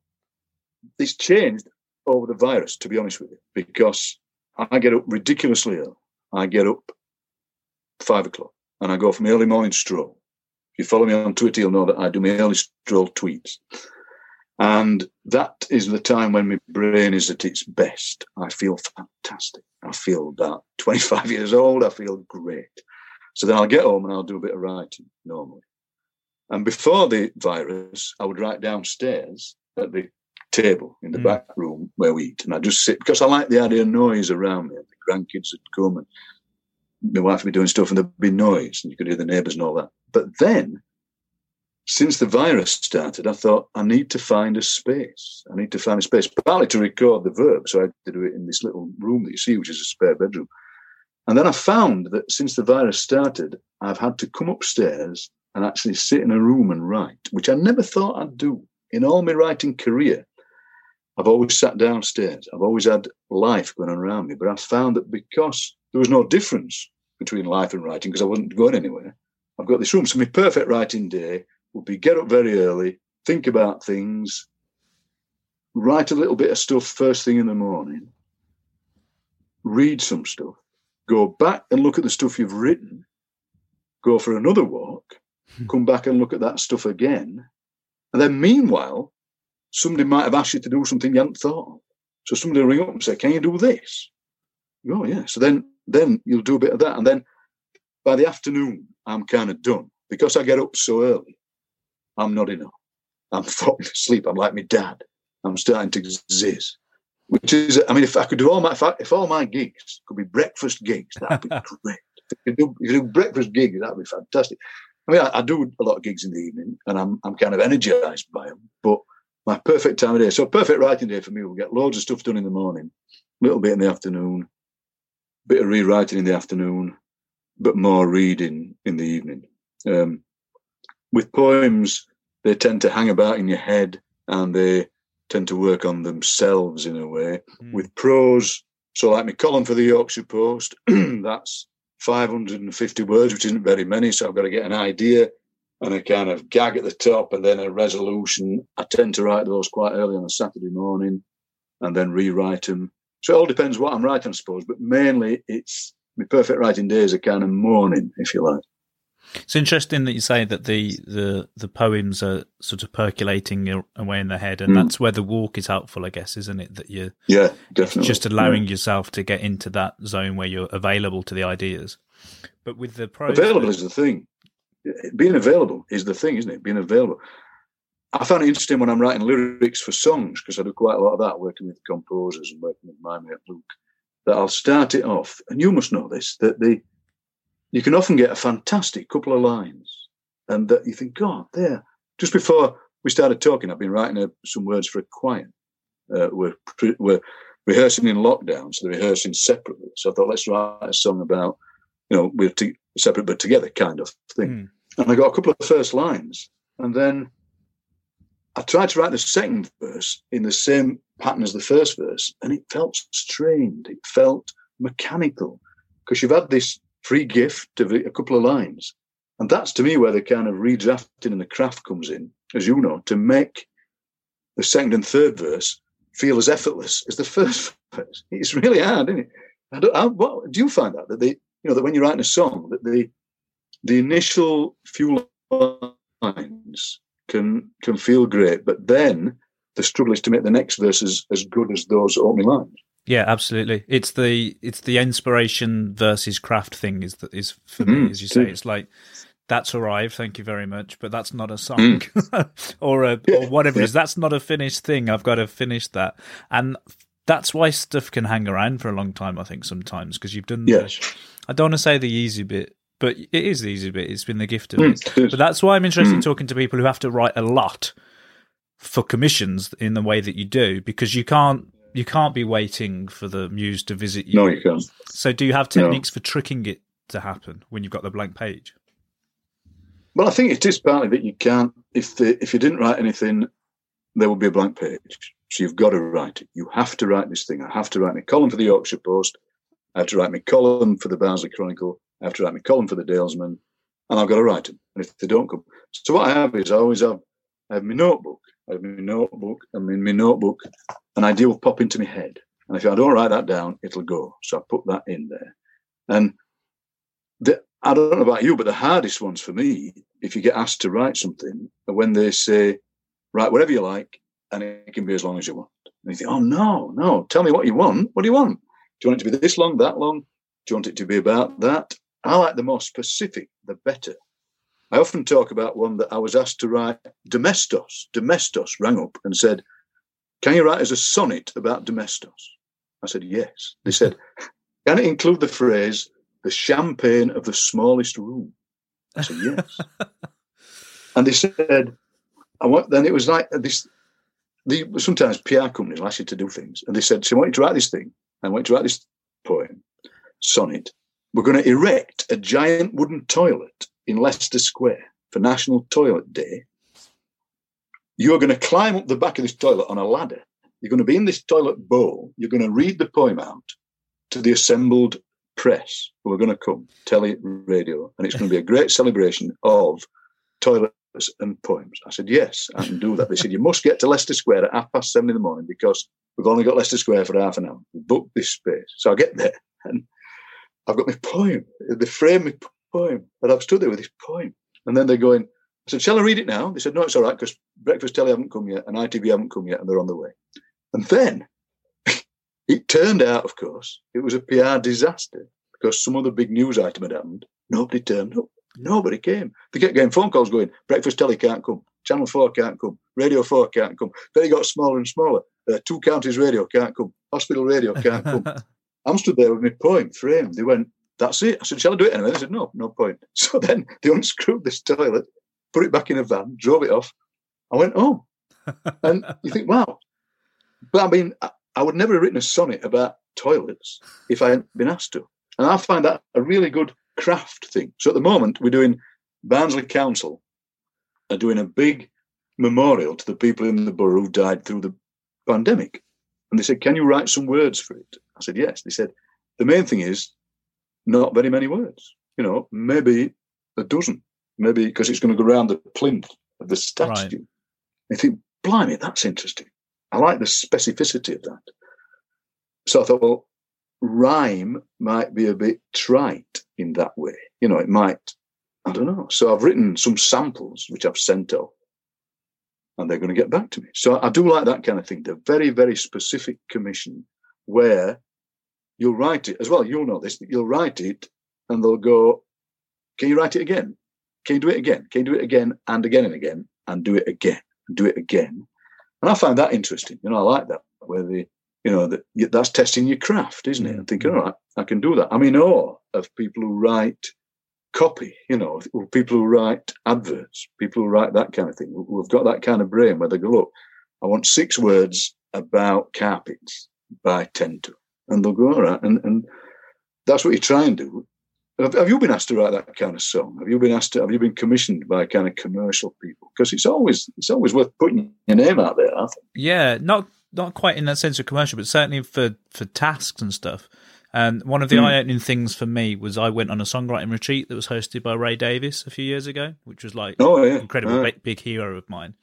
it's changed over the virus, to be honest with you, because I get up ridiculously early. I get up five o'clock and I go for my early morning stroll. If you follow me on Twitter, you'll know that I do my early stroll tweets. And that is the time when my brain is at its best. I feel fantastic. I feel about 25 years old. I feel great. So then I'll get home and I'll do a bit of writing normally. And before the virus, I would write downstairs at the table in the mm. back room where we eat. And I just sit because I like the idea of noise around me. The grandkids would come and my wife would be doing stuff and there'd be noise and you could hear the neighbours and all that. But then, since the virus started, I thought I need to find a space. I need to find a space, partly to record the verb. So I had to do it in this little room that you see, which is a spare bedroom. And then I found that since the virus started, I've had to come upstairs and actually sit in a room and write, which I never thought I'd do. In all my writing career, I've always sat downstairs. I've always had life going on around me. But I found that because there was no difference between life and writing, because I wasn't going anywhere, I've got this room. So my perfect writing day would be get up very early, think about things, write a little bit of stuff first thing in the morning, read some stuff, go back and look at the stuff you've written, go for another walk, hmm. come back and look at that stuff again. And then meanwhile, somebody might have asked you to do something you hadn't thought of. So somebody will ring up and say, Can you do this? Oh yeah. So then then you'll do a bit of that. And then by the afternoon, I'm kind of done. Because I get up so early, I'm not enough. I'm falling asleep. I'm like my dad. I'm starting to ziz. Which is, I mean, if I could do all my, if, I, if all my gigs could be breakfast gigs, that'd be great. If you, do, if you do breakfast gigs, that'd be fantastic. I mean, I, I, do a lot of gigs in the evening, and I'm I'm kind of energized by them. But my perfect time of day. So perfect writing day for me. We'll get loads of stuff done in the morning, a little bit in the afternoon, a bit of rewriting in the afternoon, but more reading in the evening. Um, with poems, they tend to hang about in your head and they tend to work on themselves in a way. Mm. With prose, so like my column for the Yorkshire Post, that's 550 words, which isn't very many. So I've got to get an idea and a kind of gag at the top and then a resolution. I tend to write those quite early on a Saturday morning and then rewrite them. So it all depends what I'm writing, I suppose, but mainly it's my perfect writing days are kind of morning, if you like. It's interesting that you say that the, the, the poems are sort of percolating away in the head, and mm. that's where the walk is helpful, I guess, isn't it? That you, yeah, definitely, just allowing yeah. yourself to get into that zone where you're available to the ideas. But with the prose, available is the thing being available is the thing, isn't it? Being available. I find it interesting when I'm writing lyrics for songs because I do quite a lot of that, working with composers and working with my mate Luke. That I'll start it off, and you must know this that the you can often get a fantastic couple of lines, and that you think, God, there. Just before we started talking, I've been writing a, some words for a choir. Uh, we're we're rehearsing in lockdown, so they're rehearsing separately. So I thought, let's write a song about, you know, we're separate but together kind of thing. Mm. And I got a couple of first lines, and then I tried to write the second verse in the same pattern as the first verse, and it felt strained. It felt mechanical because you've had this free gift of a couple of lines. And that's to me where the kind of redrafting and the craft comes in, as you know, to make the second and third verse feel as effortless as the first verse. It's really hard, isn't it? I I, what, do you find that that the you know that when you're writing a song that the the initial few lines can can feel great, but then the struggle is to make the next verse as, as good as those opening lines. Yeah, absolutely. It's the it's the inspiration versus craft thing is that is for mm, me, as you say. It's like that's arrived, thank you very much, but that's not a song mm. or a or whatever it is. That's not a finished thing. I've got to finish that, and that's why stuff can hang around for a long time. I think sometimes because you've done. Yes. I don't want to say the easy bit, but it is the easy bit. It's been the gift of mm, it. But that's why I'm interested in mm. talking to people who have to write a lot for commissions in the way that you do, because you can't you can't be waiting for the muse to visit you. No, you can't. So, do you have techniques no. for tricking it to happen when you've got the blank page? Well, I think it is partly that you can't. If the, if you didn't write anything, there would be a blank page. So you've got to write it. You have to write this thing. I have to write my column for the Yorkshire Post. I have to write my column for the Barnsley Chronicle. I have to write my column for the Dalesman, and I've got to write them. And if they don't come, so what I have is I always have I have my notebook. I have my notebook, and in my notebook, an idea will pop into my head. And if I don't write that down, it'll go. So I put that in there. And the, I don't know about you, but the hardest ones for me, if you get asked to write something, are when they say, write whatever you like, and it can be as long as you want. And you think, oh, no, no, tell me what you want. What do you want? Do you want it to be this long, that long? Do you want it to be about that? I like the more specific, the better. I often talk about one that I was asked to write. Domestos, Domestos rang up and said, Can you write as a sonnet about Domestos? I said, Yes. They said, Can it include the phrase, the champagne of the smallest room? I said, Yes. and they said, I want, then it was like this. The, sometimes PR companies ask you to do things, and they said, So I want you to write this thing. I want you to write this poem, sonnet. We're going to erect a giant wooden toilet in Leicester Square for National Toilet Day, you're going to climb up the back of this toilet on a ladder. You're going to be in this toilet bowl. You're going to read the poem out to the assembled press who are going to come, telly, radio, and it's going to be a great celebration of toilets and poems. I said, yes, I can do that. They said, you must get to Leicester Square at half past seven in the morning because we've only got Leicester Square for half an hour. We booked this space. So I get there and I've got my poem. They frame my poem. And I've stood there with this poem. And then they're going, I said, Shall I read it now? They said, No, it's all right, because Breakfast Telly haven't come yet and ITV haven't come yet and they're on the way. And then it turned out, of course, it was a PR disaster because some other big news item had happened. Nobody turned up. Nobody came. They kept getting phone calls going, Breakfast Telly can't come. Channel 4 can't come. Radio 4 can't come. Then it got smaller and smaller. Uh, two counties radio can't come. Hospital radio can't come. I'm stood there with my poem framed. They went, that's it. I said, shall I do it anyway? They said, no, no point. So then they unscrewed this toilet, put it back in a van, drove it off. I went home. and you think, wow. But I mean, I, I would never have written a sonnet about toilets if I hadn't been asked to. And I find that a really good craft thing. So at the moment, we're doing Barnsley Council are doing a big memorial to the people in the borough who died through the pandemic. And they said, Can you write some words for it? I said, Yes. They said, The main thing is not very many words. You know, maybe a dozen, maybe because it's going to go around the plinth of the statue. Right. I think, blimey, that's interesting. I like the specificity of that. So I thought, well, rhyme might be a bit trite in that way. You know, it might, I don't know. So I've written some samples which I've sent off and they're going to get back to me. So I do like that kind of thing. The very, very specific commission where you'll write it as well. You'll know this. but You'll write it, and they'll go, "Can you write it again? Can you do it again? Can you do it again and again and again and do it again and do it again?" And I find that interesting. You know, I like that where the you know that that's testing your craft, isn't it? And mm-hmm. thinking, all right, I can do that. I'm in awe of people who write copy, you know, people who write adverts, people who write that kind of thing, who've got that kind of brain where they go, look, I want six words about carpets by 10 to. And they'll go, all right. And, and that's what you try and do. Have, have, you been asked to write that kind of song? Have you been asked to, have you been commissioned by kind of commercial people? Because it's always, it's always worth putting your name out there, I think. Yeah, not, not quite in that sense of commercial, but certainly for, for tasks and stuff. And one of the mm. eye-opening things for me was I went on a songwriting retreat that was hosted by Ray Davies a few years ago, which was like oh, yeah. an incredible big, big, hero of mine.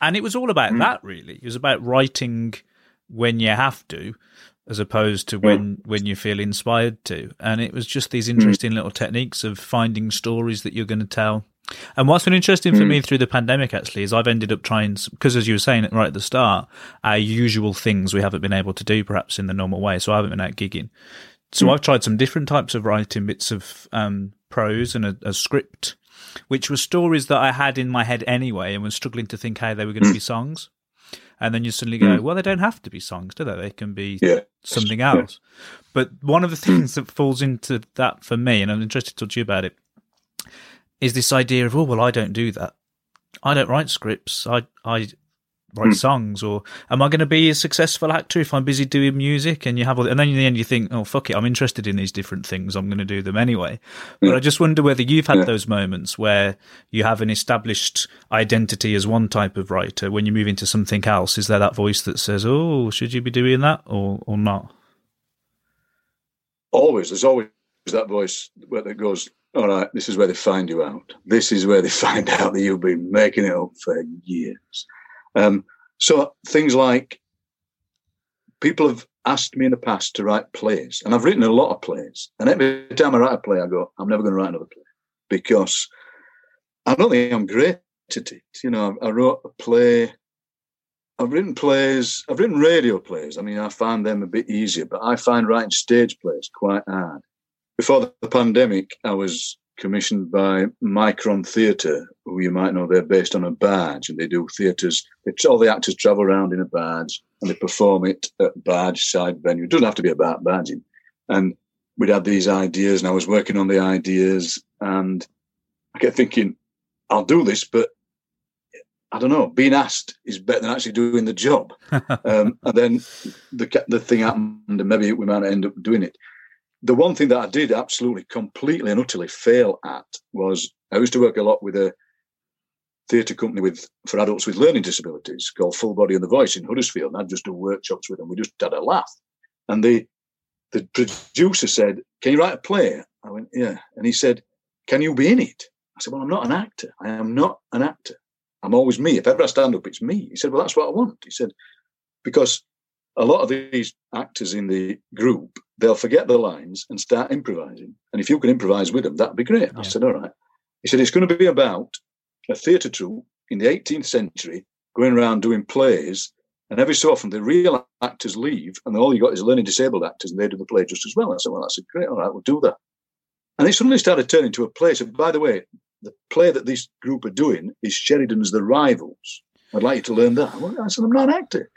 And it was all about mm. that, really. It was about writing when you have to, as opposed to when mm. when you feel inspired to. And it was just these hmm. interesting little techniques of finding stories that you're going to tell. And what's been interesting for mm. me through the pandemic actually is I've ended up trying because as you were saying right at the start, our usual things we haven't been able to do perhaps in the normal way. So I haven't been out gigging. So mm. I've tried some different types of writing bits of um, prose and a, a, script, which were stories that I had in my head anyway and was struggling to think how they were going to mm. be songs. And then you suddenly go, mm. well, they don't have to be songs, do they? They can be yeah. something else. Yeah. But one of the things that falls into that for me, and I'm interested to talk to you about it, is this idea of, oh, well, I don't do that. I don't write scripts. I, I write mm. songs or am I going to be a successful actor if I'm busy doing music and you have all and then in the end you think oh fuck it I'm interested in these different things I'm going to do them anyway but I just wonder whether you've had yeah. those moments where you have an established identity as one type of writer when you move into something else is there that voice that says oh should you be doing that or or not always there's always that voice that goes all right, this is where they find you out. This is where they find out that you've been making it up for years. Um, so things like people have asked me in the past to write plays, and I've written a lot of plays. And every time I write a play, I go, I'm never going to write another play because I don't think I'm great at it. You know, I wrote a play. I've written plays. I've written radio plays. I mean, I find them a bit easier, but I find writing stage plays quite hard. Before the pandemic, I was commissioned by Mikron Theatre, who you might know they're based on a badge and they do theatres. All the actors travel around in a badge and they perform it at badge side venue. It doesn't have to be about barging. And we'd had these ideas and I was working on the ideas and I kept thinking, I'll do this, but I don't know, being asked is better than actually doing the job. um, and then the, the thing happened and maybe we might end up doing it the one thing that I did absolutely, completely, and utterly fail at was I used to work a lot with a theatre company with for adults with learning disabilities called Full Body and the Voice in Huddersfield. And I'd just do workshops with them. We just had a laugh. And the the producer said, Can you write a play? I went, Yeah. And he said, Can you be in it? I said, Well, I'm not an actor. I am not an actor. I'm always me. If ever I stand up, it's me. He said, Well, that's what I want. He said, Because a lot of these actors in the group, they'll forget the lines and start improvising. And if you can improvise with them, that'd be great. Yeah. I said, all right. He said, it's going to be about a theatre troupe in the 18th century going around doing plays. And every so often the real actors leave and all you got is learning disabled actors and they do the play just as well. I said, well, that's a great. All right, we'll do that. And it suddenly started turning to a play. So, by the way, the play that this group are doing is Sheridan's The Rivals. I'd like you to learn that. Well, I said, I'm not an actor.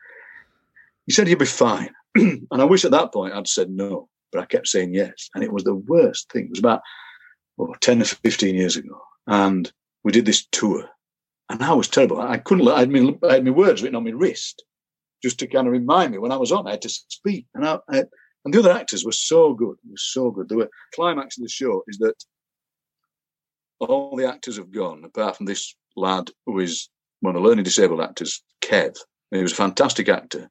He said he'd be fine. and I wish at that point I'd said no, but I kept saying yes. And it was the worst thing. It was about oh, 10 or 15 years ago. And we did this tour. And I was terrible. I couldn't, I had, my, I had my words written on my wrist just to kind of remind me when I was on, I had to speak. And, I, I, and the other actors were so good. It was so good. The climax of the show is that all the actors have gone, apart from this lad who is one of the learning disabled actors, Kev. He was a fantastic actor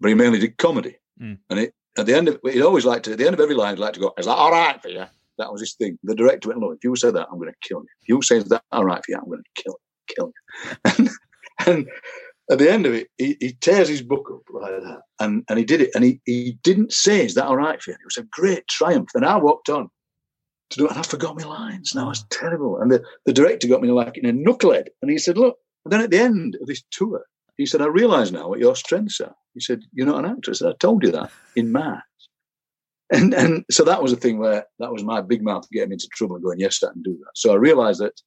but he mainly did comedy. Mm. And it, at the end of he'd always like to at the end of every line he'd like to go, Is that all right for you? That was his thing. The director went, Look, if you say that, I'm gonna kill you. If you say that all right for you, I'm gonna kill you, kill you. and, and at the end of it, he, he tears his book up like that. And and he did it. And he, he didn't say, Is that all right for you? It was a great triumph. And I walked on to do it, and I forgot my lines. Now it's terrible. And the, the director got me like in a knucklehead. And he said, Look, and then at the end of this tour, he said, I realise now what your strengths are. He said, You're not an actress. I told you that in maths. And and so that was a thing where that was my big mouth getting into trouble and going, Yes, I can do that. So I realised that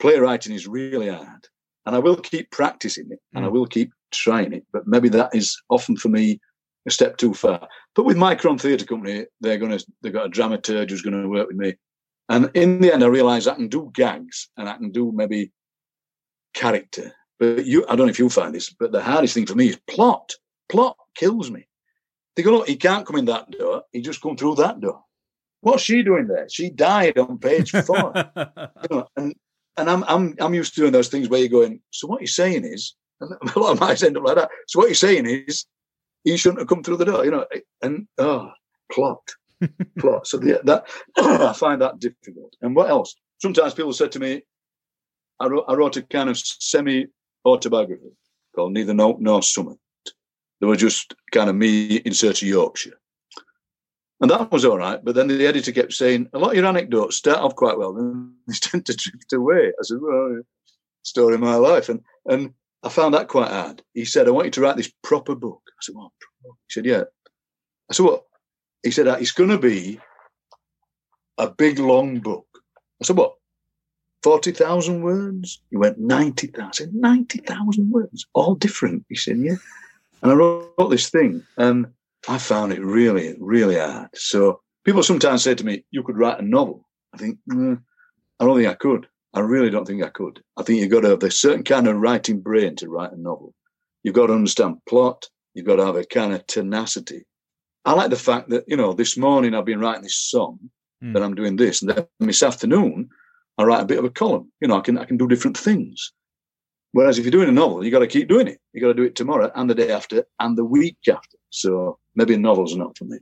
playwriting is really hard. And I will keep practicing it and mm. I will keep trying it. But maybe that is often for me a step too far. But with Mikron Theatre Company, they're gonna they've got a dramaturge who's gonna work with me. And in the end, I realised I can do gags and I can do maybe character. But you, I don't know if you'll find this, but the hardest thing for me is plot. Plot kills me. They go, look, he can't come in that door. He just come through that door. What's she doing there? She died on page four. you know, and and I'm I'm I'm used to doing those things where you're going. So what you're saying is, and a lot of mine end up like that. So what you're saying is, he shouldn't have come through the door. You know, and oh, plot, plot. So the, that I find that difficult. And what else? Sometimes people said to me, I wrote, I wrote a kind of semi autobiography called Neither Nowt Nor Summat. They were just kind of me in search of Yorkshire. And that was all right. But then the editor kept saying, a lot of your anecdotes start off quite well, then they tend to drift away. I said, well, story of my life. And and I found that quite hard. He said, I want you to write this proper book. I said, what? He said, yeah. I said, what? He said, it's going to be a big, long book. I said, what? 40,000 words? He went, 90,000. 90,000 words, all different. He said, yeah. And I wrote this thing and I found it really, really hard. So people sometimes say to me, you could write a novel. I think, mm, I don't think I could. I really don't think I could. I think you've got to have a certain kind of writing brain to write a novel. You've got to understand plot. You've got to have a kind of tenacity. I like the fact that, you know, this morning I've been writing this song mm. that I'm doing this. And then this afternoon, I write a bit of a column. You know, I can I can do different things. Whereas if you're doing a novel, you got to keep doing it. You got to do it tomorrow and the day after and the week after. So maybe novel's not for me.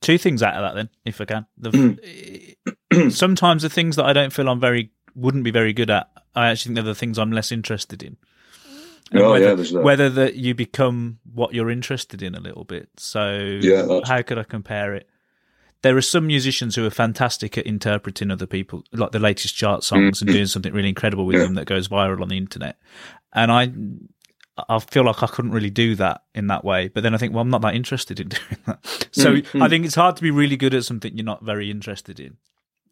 Two things out of that, then, if I can. The, sometimes the things that I don't feel I'm very wouldn't be very good at, I actually think they're the things I'm less interested in. And oh whether, yeah, there's that. Whether that you become what you're interested in a little bit. So yeah, how could I compare it? There are some musicians who are fantastic at interpreting other people, like the latest chart songs, mm-hmm. and doing something really incredible with yeah. them that goes viral on the internet. And I, I feel like I couldn't really do that in that way. But then I think, well, I'm not that interested in doing that. So mm-hmm. I think it's hard to be really good at something you're not very interested in.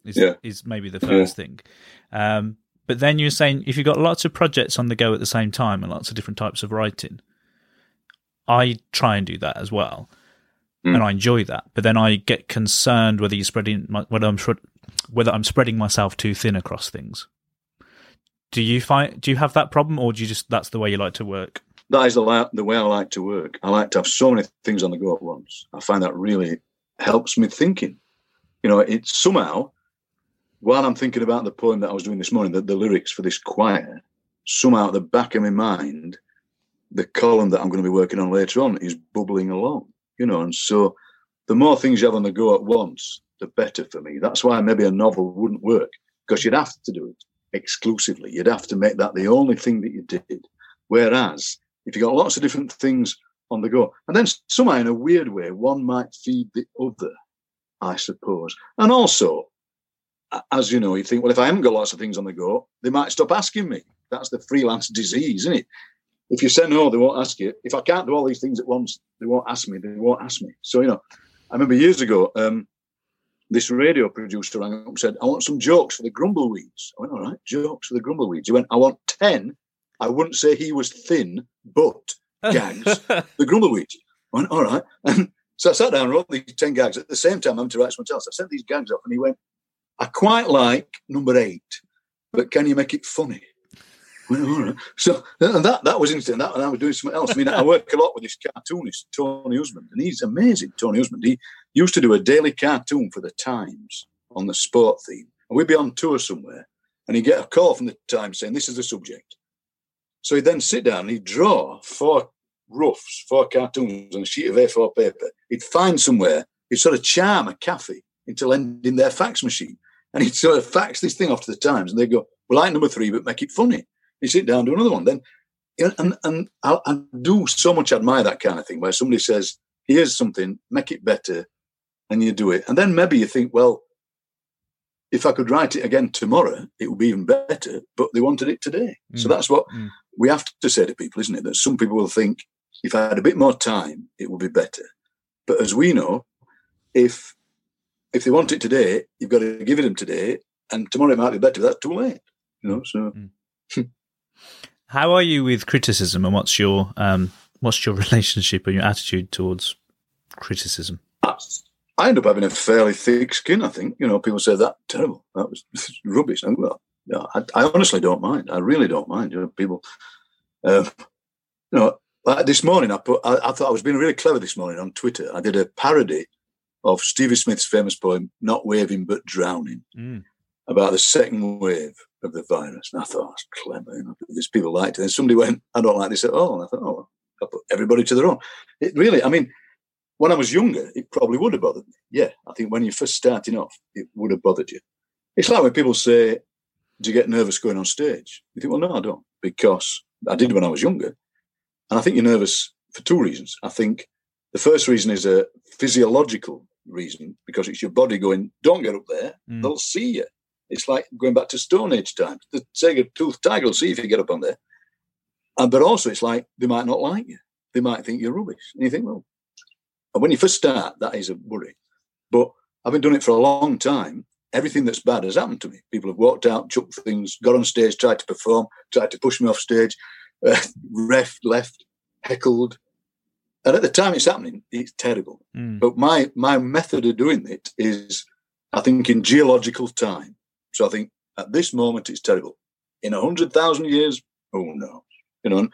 Is yeah. is maybe the first yeah. thing. Um, but then you're saying if you've got lots of projects on the go at the same time and lots of different types of writing, I try and do that as well mm. and I enjoy that. But then I get concerned whether you're spreading my, whether I'm whether I'm spreading myself too thin across things. Do you find do you have that problem, or do you just that's the way you like to work? That is the, the way I like to work. I like to have so many things on the go at once. I find that really helps me thinking. You know, it's somehow while I'm thinking about the poem that I was doing this morning, the, the lyrics for this choir, somehow at the back of my mind, the column that I'm going to be working on later on is bubbling along you know. And so, the more things you have on the go at once, the better for me. That's why maybe a novel wouldn't work because you'd have to do it exclusively. You'd have to make that the only thing that you did. Whereas if you got lots of different things on the go, and then somehow in a weird way, one might feed the other, I suppose. And also, as you know, you think, well, if I haven't got lots of things on the go, they might stop asking me. That's the freelance disease, isn't it? If you say no, they won't ask you. If I can't do all these things at once, they won't ask me. They won't ask me. So you know, I remember years ago, um, this radio producer rang up and said, "I want some jokes for the Grumbleweeds." I went, "All right, jokes for the Grumbleweeds." He went, "I want ten. I wouldn't say he was thin, but gags the Grumbleweeds." I went, "All right." And so I sat down and wrote these ten gags. At the same time, I'm to write something else. I sent these gags off, and he went, "I quite like number eight, but can you make it funny?" So that that was interesting. That and I was doing something else. I mean, I work a lot with this cartoonist Tony Husband, and he's amazing. Tony Husband. He used to do a daily cartoon for the Times on the sport theme, and we'd be on tour somewhere, and he'd get a call from the Times saying, "This is the subject." So he'd then sit down and he'd draw four roughs, four cartoons on a sheet of A4 paper. He'd find somewhere. He'd sort of charm a cafe into lending their fax machine, and he'd sort of fax this thing off to the Times, and they'd go, "Well, I like number three, but make it funny." You sit down, do another one. Then, and and I, I do so much admire that kind of thing where somebody says, "Here's something, make it better," and you do it, and then maybe you think, well, if I could write it again tomorrow, it would be even better. But they wanted it today, mm. so that's what mm. we have to say to people, isn't it? That some people will think, if I had a bit more time, it would be better. But as we know, if if they want it today, you've got to give it them today, and tomorrow it might be better. But that's too late, you know. So. Mm. How are you with criticism, and what's your um, what's your relationship and your attitude towards criticism? I end up having a fairly thick skin. I think you know people say that terrible. That was rubbish. I'm, well, no, I, I, honestly don't mind. I really don't mind. You know, people. Um, you know, like this morning, I put. I, I, thought I was being really clever this morning on Twitter. I did a parody of Stevie Smith's famous poem "Not Waving but Drowning" mm. About the second wave of the virus. And I thought that's clever. You know, because people liked it. And somebody went, "I don't like this at all." And I thought, "Oh, I'll put everybody to their own." It really. I mean, when I was younger, it probably would have bothered me. Yeah, I think when you're first starting off, it would have bothered you. It's like when people say, "Do you get nervous going on stage?" You think, "Well, no, I don't," because I did when I was younger, and I think you're nervous for two reasons. I think the first reason is a physiological reason because it's your body going, "Don't get up there; mm. they'll see you." It's like going back to Stone Age times. The saber-toothed tiger will see if you get up on there. And, but also, it's like they might not like you. They might think you're rubbish. And you think, well, and when you first start, that is a worry. But I've been doing it for a long time. Everything that's bad has happened to me. People have walked out, chucked things, got on stage, tried to perform, tried to push me off stage, uh, ref left, heckled. And at the time it's happening, it's terrible. Mm. But my my method of doing it is, I think, in geological time. So I think at this moment it's terrible. In a hundred thousand years, oh no, you know.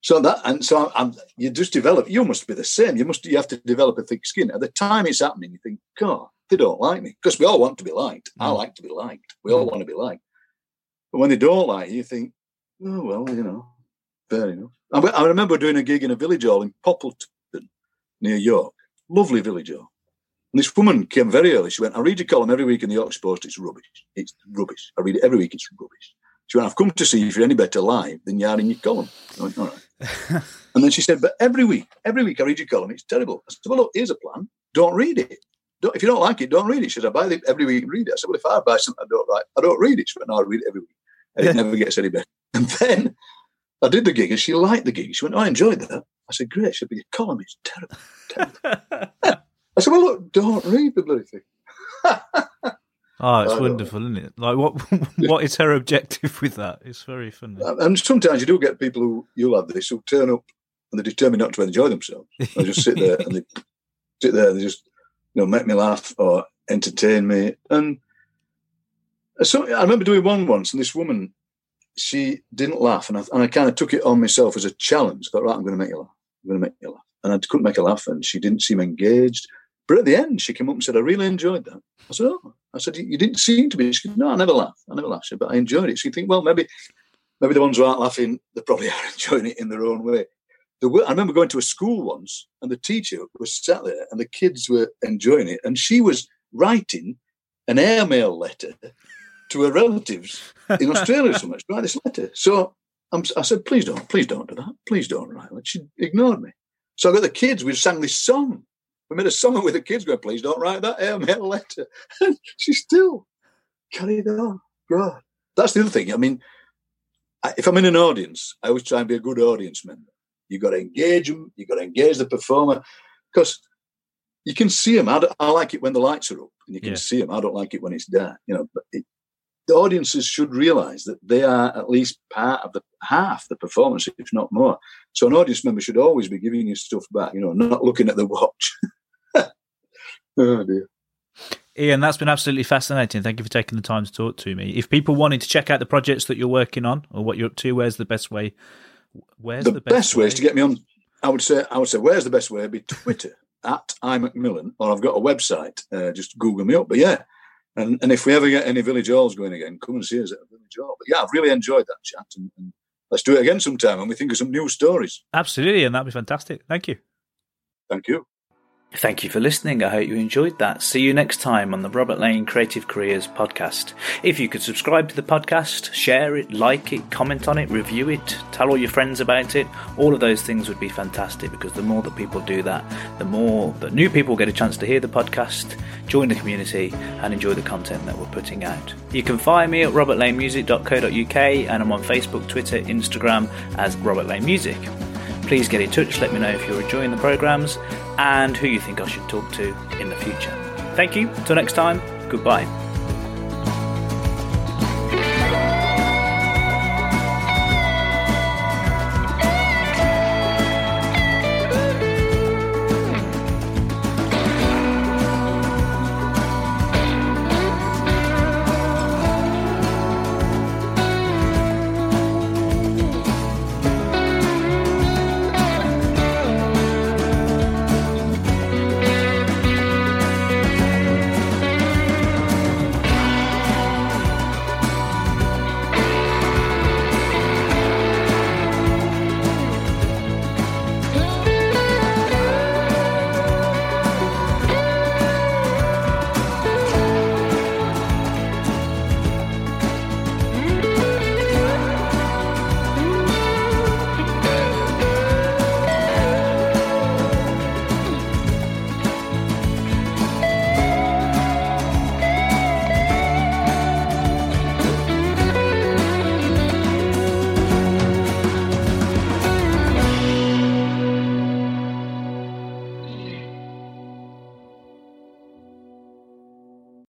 So that and so I'm, you just develop. You must be the same. You must you have to develop a thick skin. At the time it's happening, you think, God, they don't like me because we all want to be liked. Mm. I like to be liked. We all mm. want to be liked. But when they don't like you, you think, oh well, you know, fair enough. I, I remember doing a gig in a village hall in Poppleton, near York. Lovely village hall. And this woman came very early. She went, I read your column every week in the Yorkshire Post. It's rubbish. It's rubbish. I read it every week. It's rubbish. She went, I've come to see if you're any better live than you are in your column. I went, all right. and then she said, but every week, every week I read your column. It's terrible. I said, well, look, here's a plan. Don't read it. Don't, if you don't like it, don't read it. She said, I buy it every week and read it. I said, well, if I buy something I don't like, I don't read it. She went, no, I read it every week. And it never gets any better. And then I did the gig and she liked the gig. She went, oh, I enjoyed that. I said, great. She said, but your column is terrible. terrible. I said, well, look, don't read the bloody thing. Oh, it's wonderful, isn't it? Like, what what is her objective with that? It's very funny. Uh, and sometimes you do get people who you'll have this who turn up and they're determined not to enjoy themselves. They just sit there and they sit there and they just you know make me laugh or entertain me. And so I remember doing one once, and this woman she didn't laugh, and I, and I kind of took it on myself as a challenge. I thought, right, I'm going to make you laugh. I'm going to make you laugh, and I couldn't make her laugh, and she didn't seem engaged. But at the end, she came up and said, I really enjoyed that. I said, Oh, I said, You didn't seem to be. She said, No, I never laugh. I never laugh. Said, but I enjoyed it. So you think, Well, maybe maybe the ones who aren't laughing, they probably are enjoying it in their own way. The, I remember going to a school once and the teacher was sat there and the kids were enjoying it. And she was writing an airmail letter to her relatives in Australia so much, write this letter. So I'm, i said, please don't, please don't do that. Please don't write it. She ignored me. So I got the kids, we sang this song we made a song with the kids going, please don't write that airmail letter. And she still carried on. God. That's the other thing. I mean, if I'm in an audience, I always try and be a good audience member. You've got to engage them. You've got to engage the performer because you can see them. I, I, like it when the lights are up and you can yeah. see them. I don't like it when it's dark. You know, but it, the audiences should realize that they are at least part of the half the performance, if not more. So an audience member should always be giving you stuff back, you know, not looking at the watch. oh dear. Ian, that's been absolutely fascinating. Thank you for taking the time to talk to me. If people wanted to check out the projects that you're working on or what you're up to, where's the best way? Where's the, the best, best way? is to get me on. I would say, I would say, where's the best way? It'd be Twitter at i McMillan, or I've got a website. Uh, just Google me up. But yeah, and and if we ever get any village halls going again, come and see us at a village hall. But yeah, I've really enjoyed that chat, and, and let's do it again sometime when we think of some new stories. Absolutely, and that'd be fantastic. Thank you. Thank you. Thank you for listening. I hope you enjoyed that. See you next time on the Robert Lane Creative Careers podcast. If you could subscribe to the podcast, share it, like it, comment on it, review it, tell all your friends about it, all of those things would be fantastic because the more that people do that, the more that new people get a chance to hear the podcast, join the community, and enjoy the content that we're putting out. You can find me at robertlanemusic.co.uk and I'm on Facebook, Twitter, Instagram as Robert Lane Music. Please get in touch, let me know if you're enjoying the programmes and who you think I should talk to in the future. Thank you, until next time, goodbye.